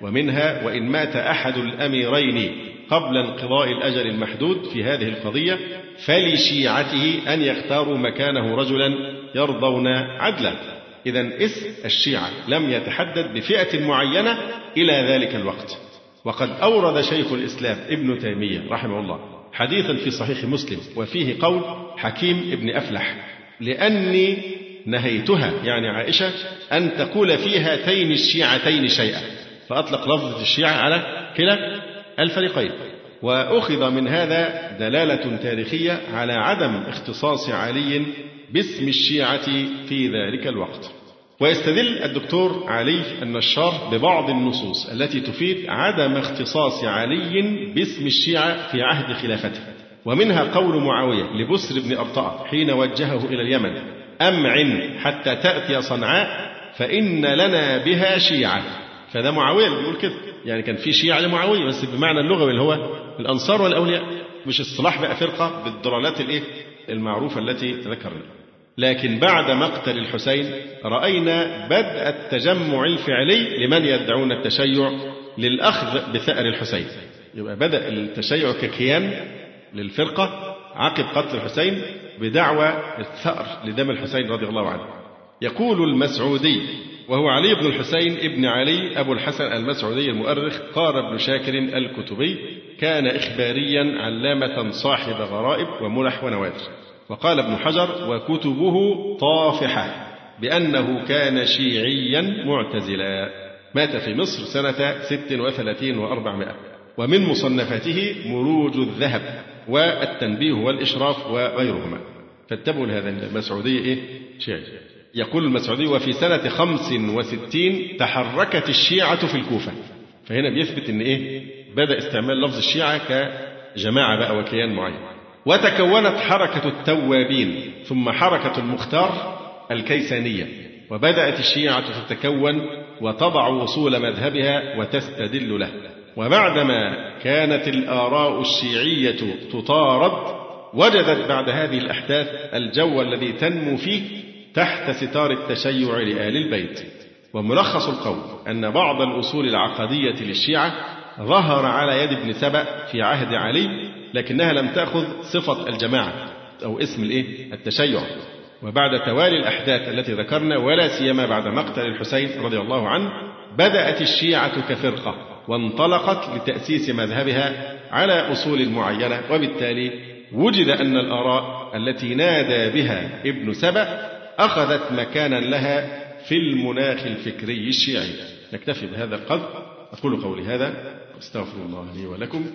ومنها وإن مات أحد الأميرين قبل انقضاء الأجل المحدود في هذه القضية فلشيعته أن يختاروا مكانه رجلا يرضون عدلا. إذا اسم الشيعة لم يتحدد بفئة معينة إلى ذلك الوقت. وقد أورد شيخ الإسلام ابن تيمية رحمه الله حديثا في صحيح مسلم وفيه قول حكيم ابن أفلح لأني نهيتها يعني عائشة أن تقول في هاتين الشيعتين شيئا. فأطلق لفظة الشيعة على كلا الفريقين. وأخذ من هذا دلالة تاريخية على عدم اختصاص علي باسم الشيعة في ذلك الوقت. ويستدل الدكتور علي النشار ببعض النصوص التي تفيد عدم اختصاص علي باسم الشيعة في عهد خلافته. ومنها قول معاوية لبسر بن أرطاء حين وجهه إلى اليمن أمعن حتى تأتي صنعاء فإن لنا بها شيعة. فده معاوية اللي بيقول كده. يعني كان في شيعة لمعاوية بس بمعنى اللغوي اللي هو الأنصار والأولياء مش اصطلاح بقى فرقة بالضلالات الإيه؟ المعروفة التي ذكرنا لكن بعد مقتل الحسين رأينا بدء التجمع الفعلي لمن يدعون التشيع للأخذ بثأر الحسين. يبقى بدأ التشيع ككيان للفرقة عقب قتل الحسين بدعوى الثأر لدم الحسين رضي الله عنه. يقول المسعودي وهو علي بن الحسين ابن علي أبو الحسن المسعودي المؤرخ قال ابن شاكر الكتبي كان إخباريا علامة صاحب غرائب وملح ونوادر وقال ابن حجر وكتبه طافحة بأنه كان شيعيا معتزلا. مات في مصر سنة ست وثلاثين وأربعمائة. ومن مصنفاته مروج الذهب والتنبيه والإشراف وغيرهما. فاتبعوا لهذا المسعودي إيه؟ شيعي. يقول المسعودي وفي سنة خمس وستين تحركت الشيعة في الكوفة. فهنا بيثبت أن إيه؟ بدأ استعمال لفظ الشيعة كجماعة بقى وكيان معين. وتكونت حركة التوابين ثم حركة المختار الكيسانية. وبدأت الشيعة تتكون وتضع وصول مذهبها وتستدل له. وبعدما كانت الآراء الشيعية تطارد وجدت بعد هذه الأحداث الجو الذي تنمو فيه تحت ستار التشيع لآل البيت. وملخص القول أن بعض الأصول العقدية للشيعة ظهر على يد ابن سبأ في عهد علي لكنها لم تأخذ صفة الجماعة أو اسم الإيه؟ التشيع. وبعد توالي الأحداث التي ذكرنا ولا سيما بعد مقتل الحسين رضي الله عنه بدأت الشيعة كفرقة وانطلقت لتأسيس مذهبها على أصول معينة وبالتالي وجد أن الآراء التي نادى بها ابن سبأ أخذت مكانا لها في المناخ الفكري الشيعي. نكتفي بهذا القدر. أقول قولي هذا أستغفر الله لي ولكم.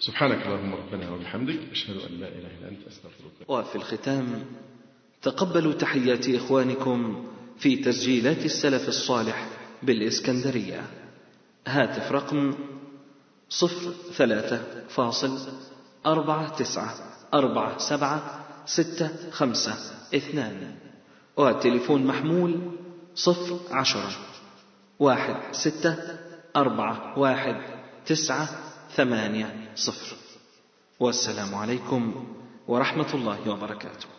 سبحانك اللهم ربنا وبحمدك أشهد أن لا إله إلا أنت أستغفرك. وفي الختام تقبلوا تحيات إخوانكم في تسجيلات السلف الصالح بالإسكندرية. هاتف رقم صفر ثلاثة فاصل أربعة تسعة أربعة سبعة ستة خمسة اثنان. وتليفون محمول صفر عشرة واحد ستة أربعة واحد تسعة ثمانية. صفر. والسلام عليكم ورحمة الله وبركاته.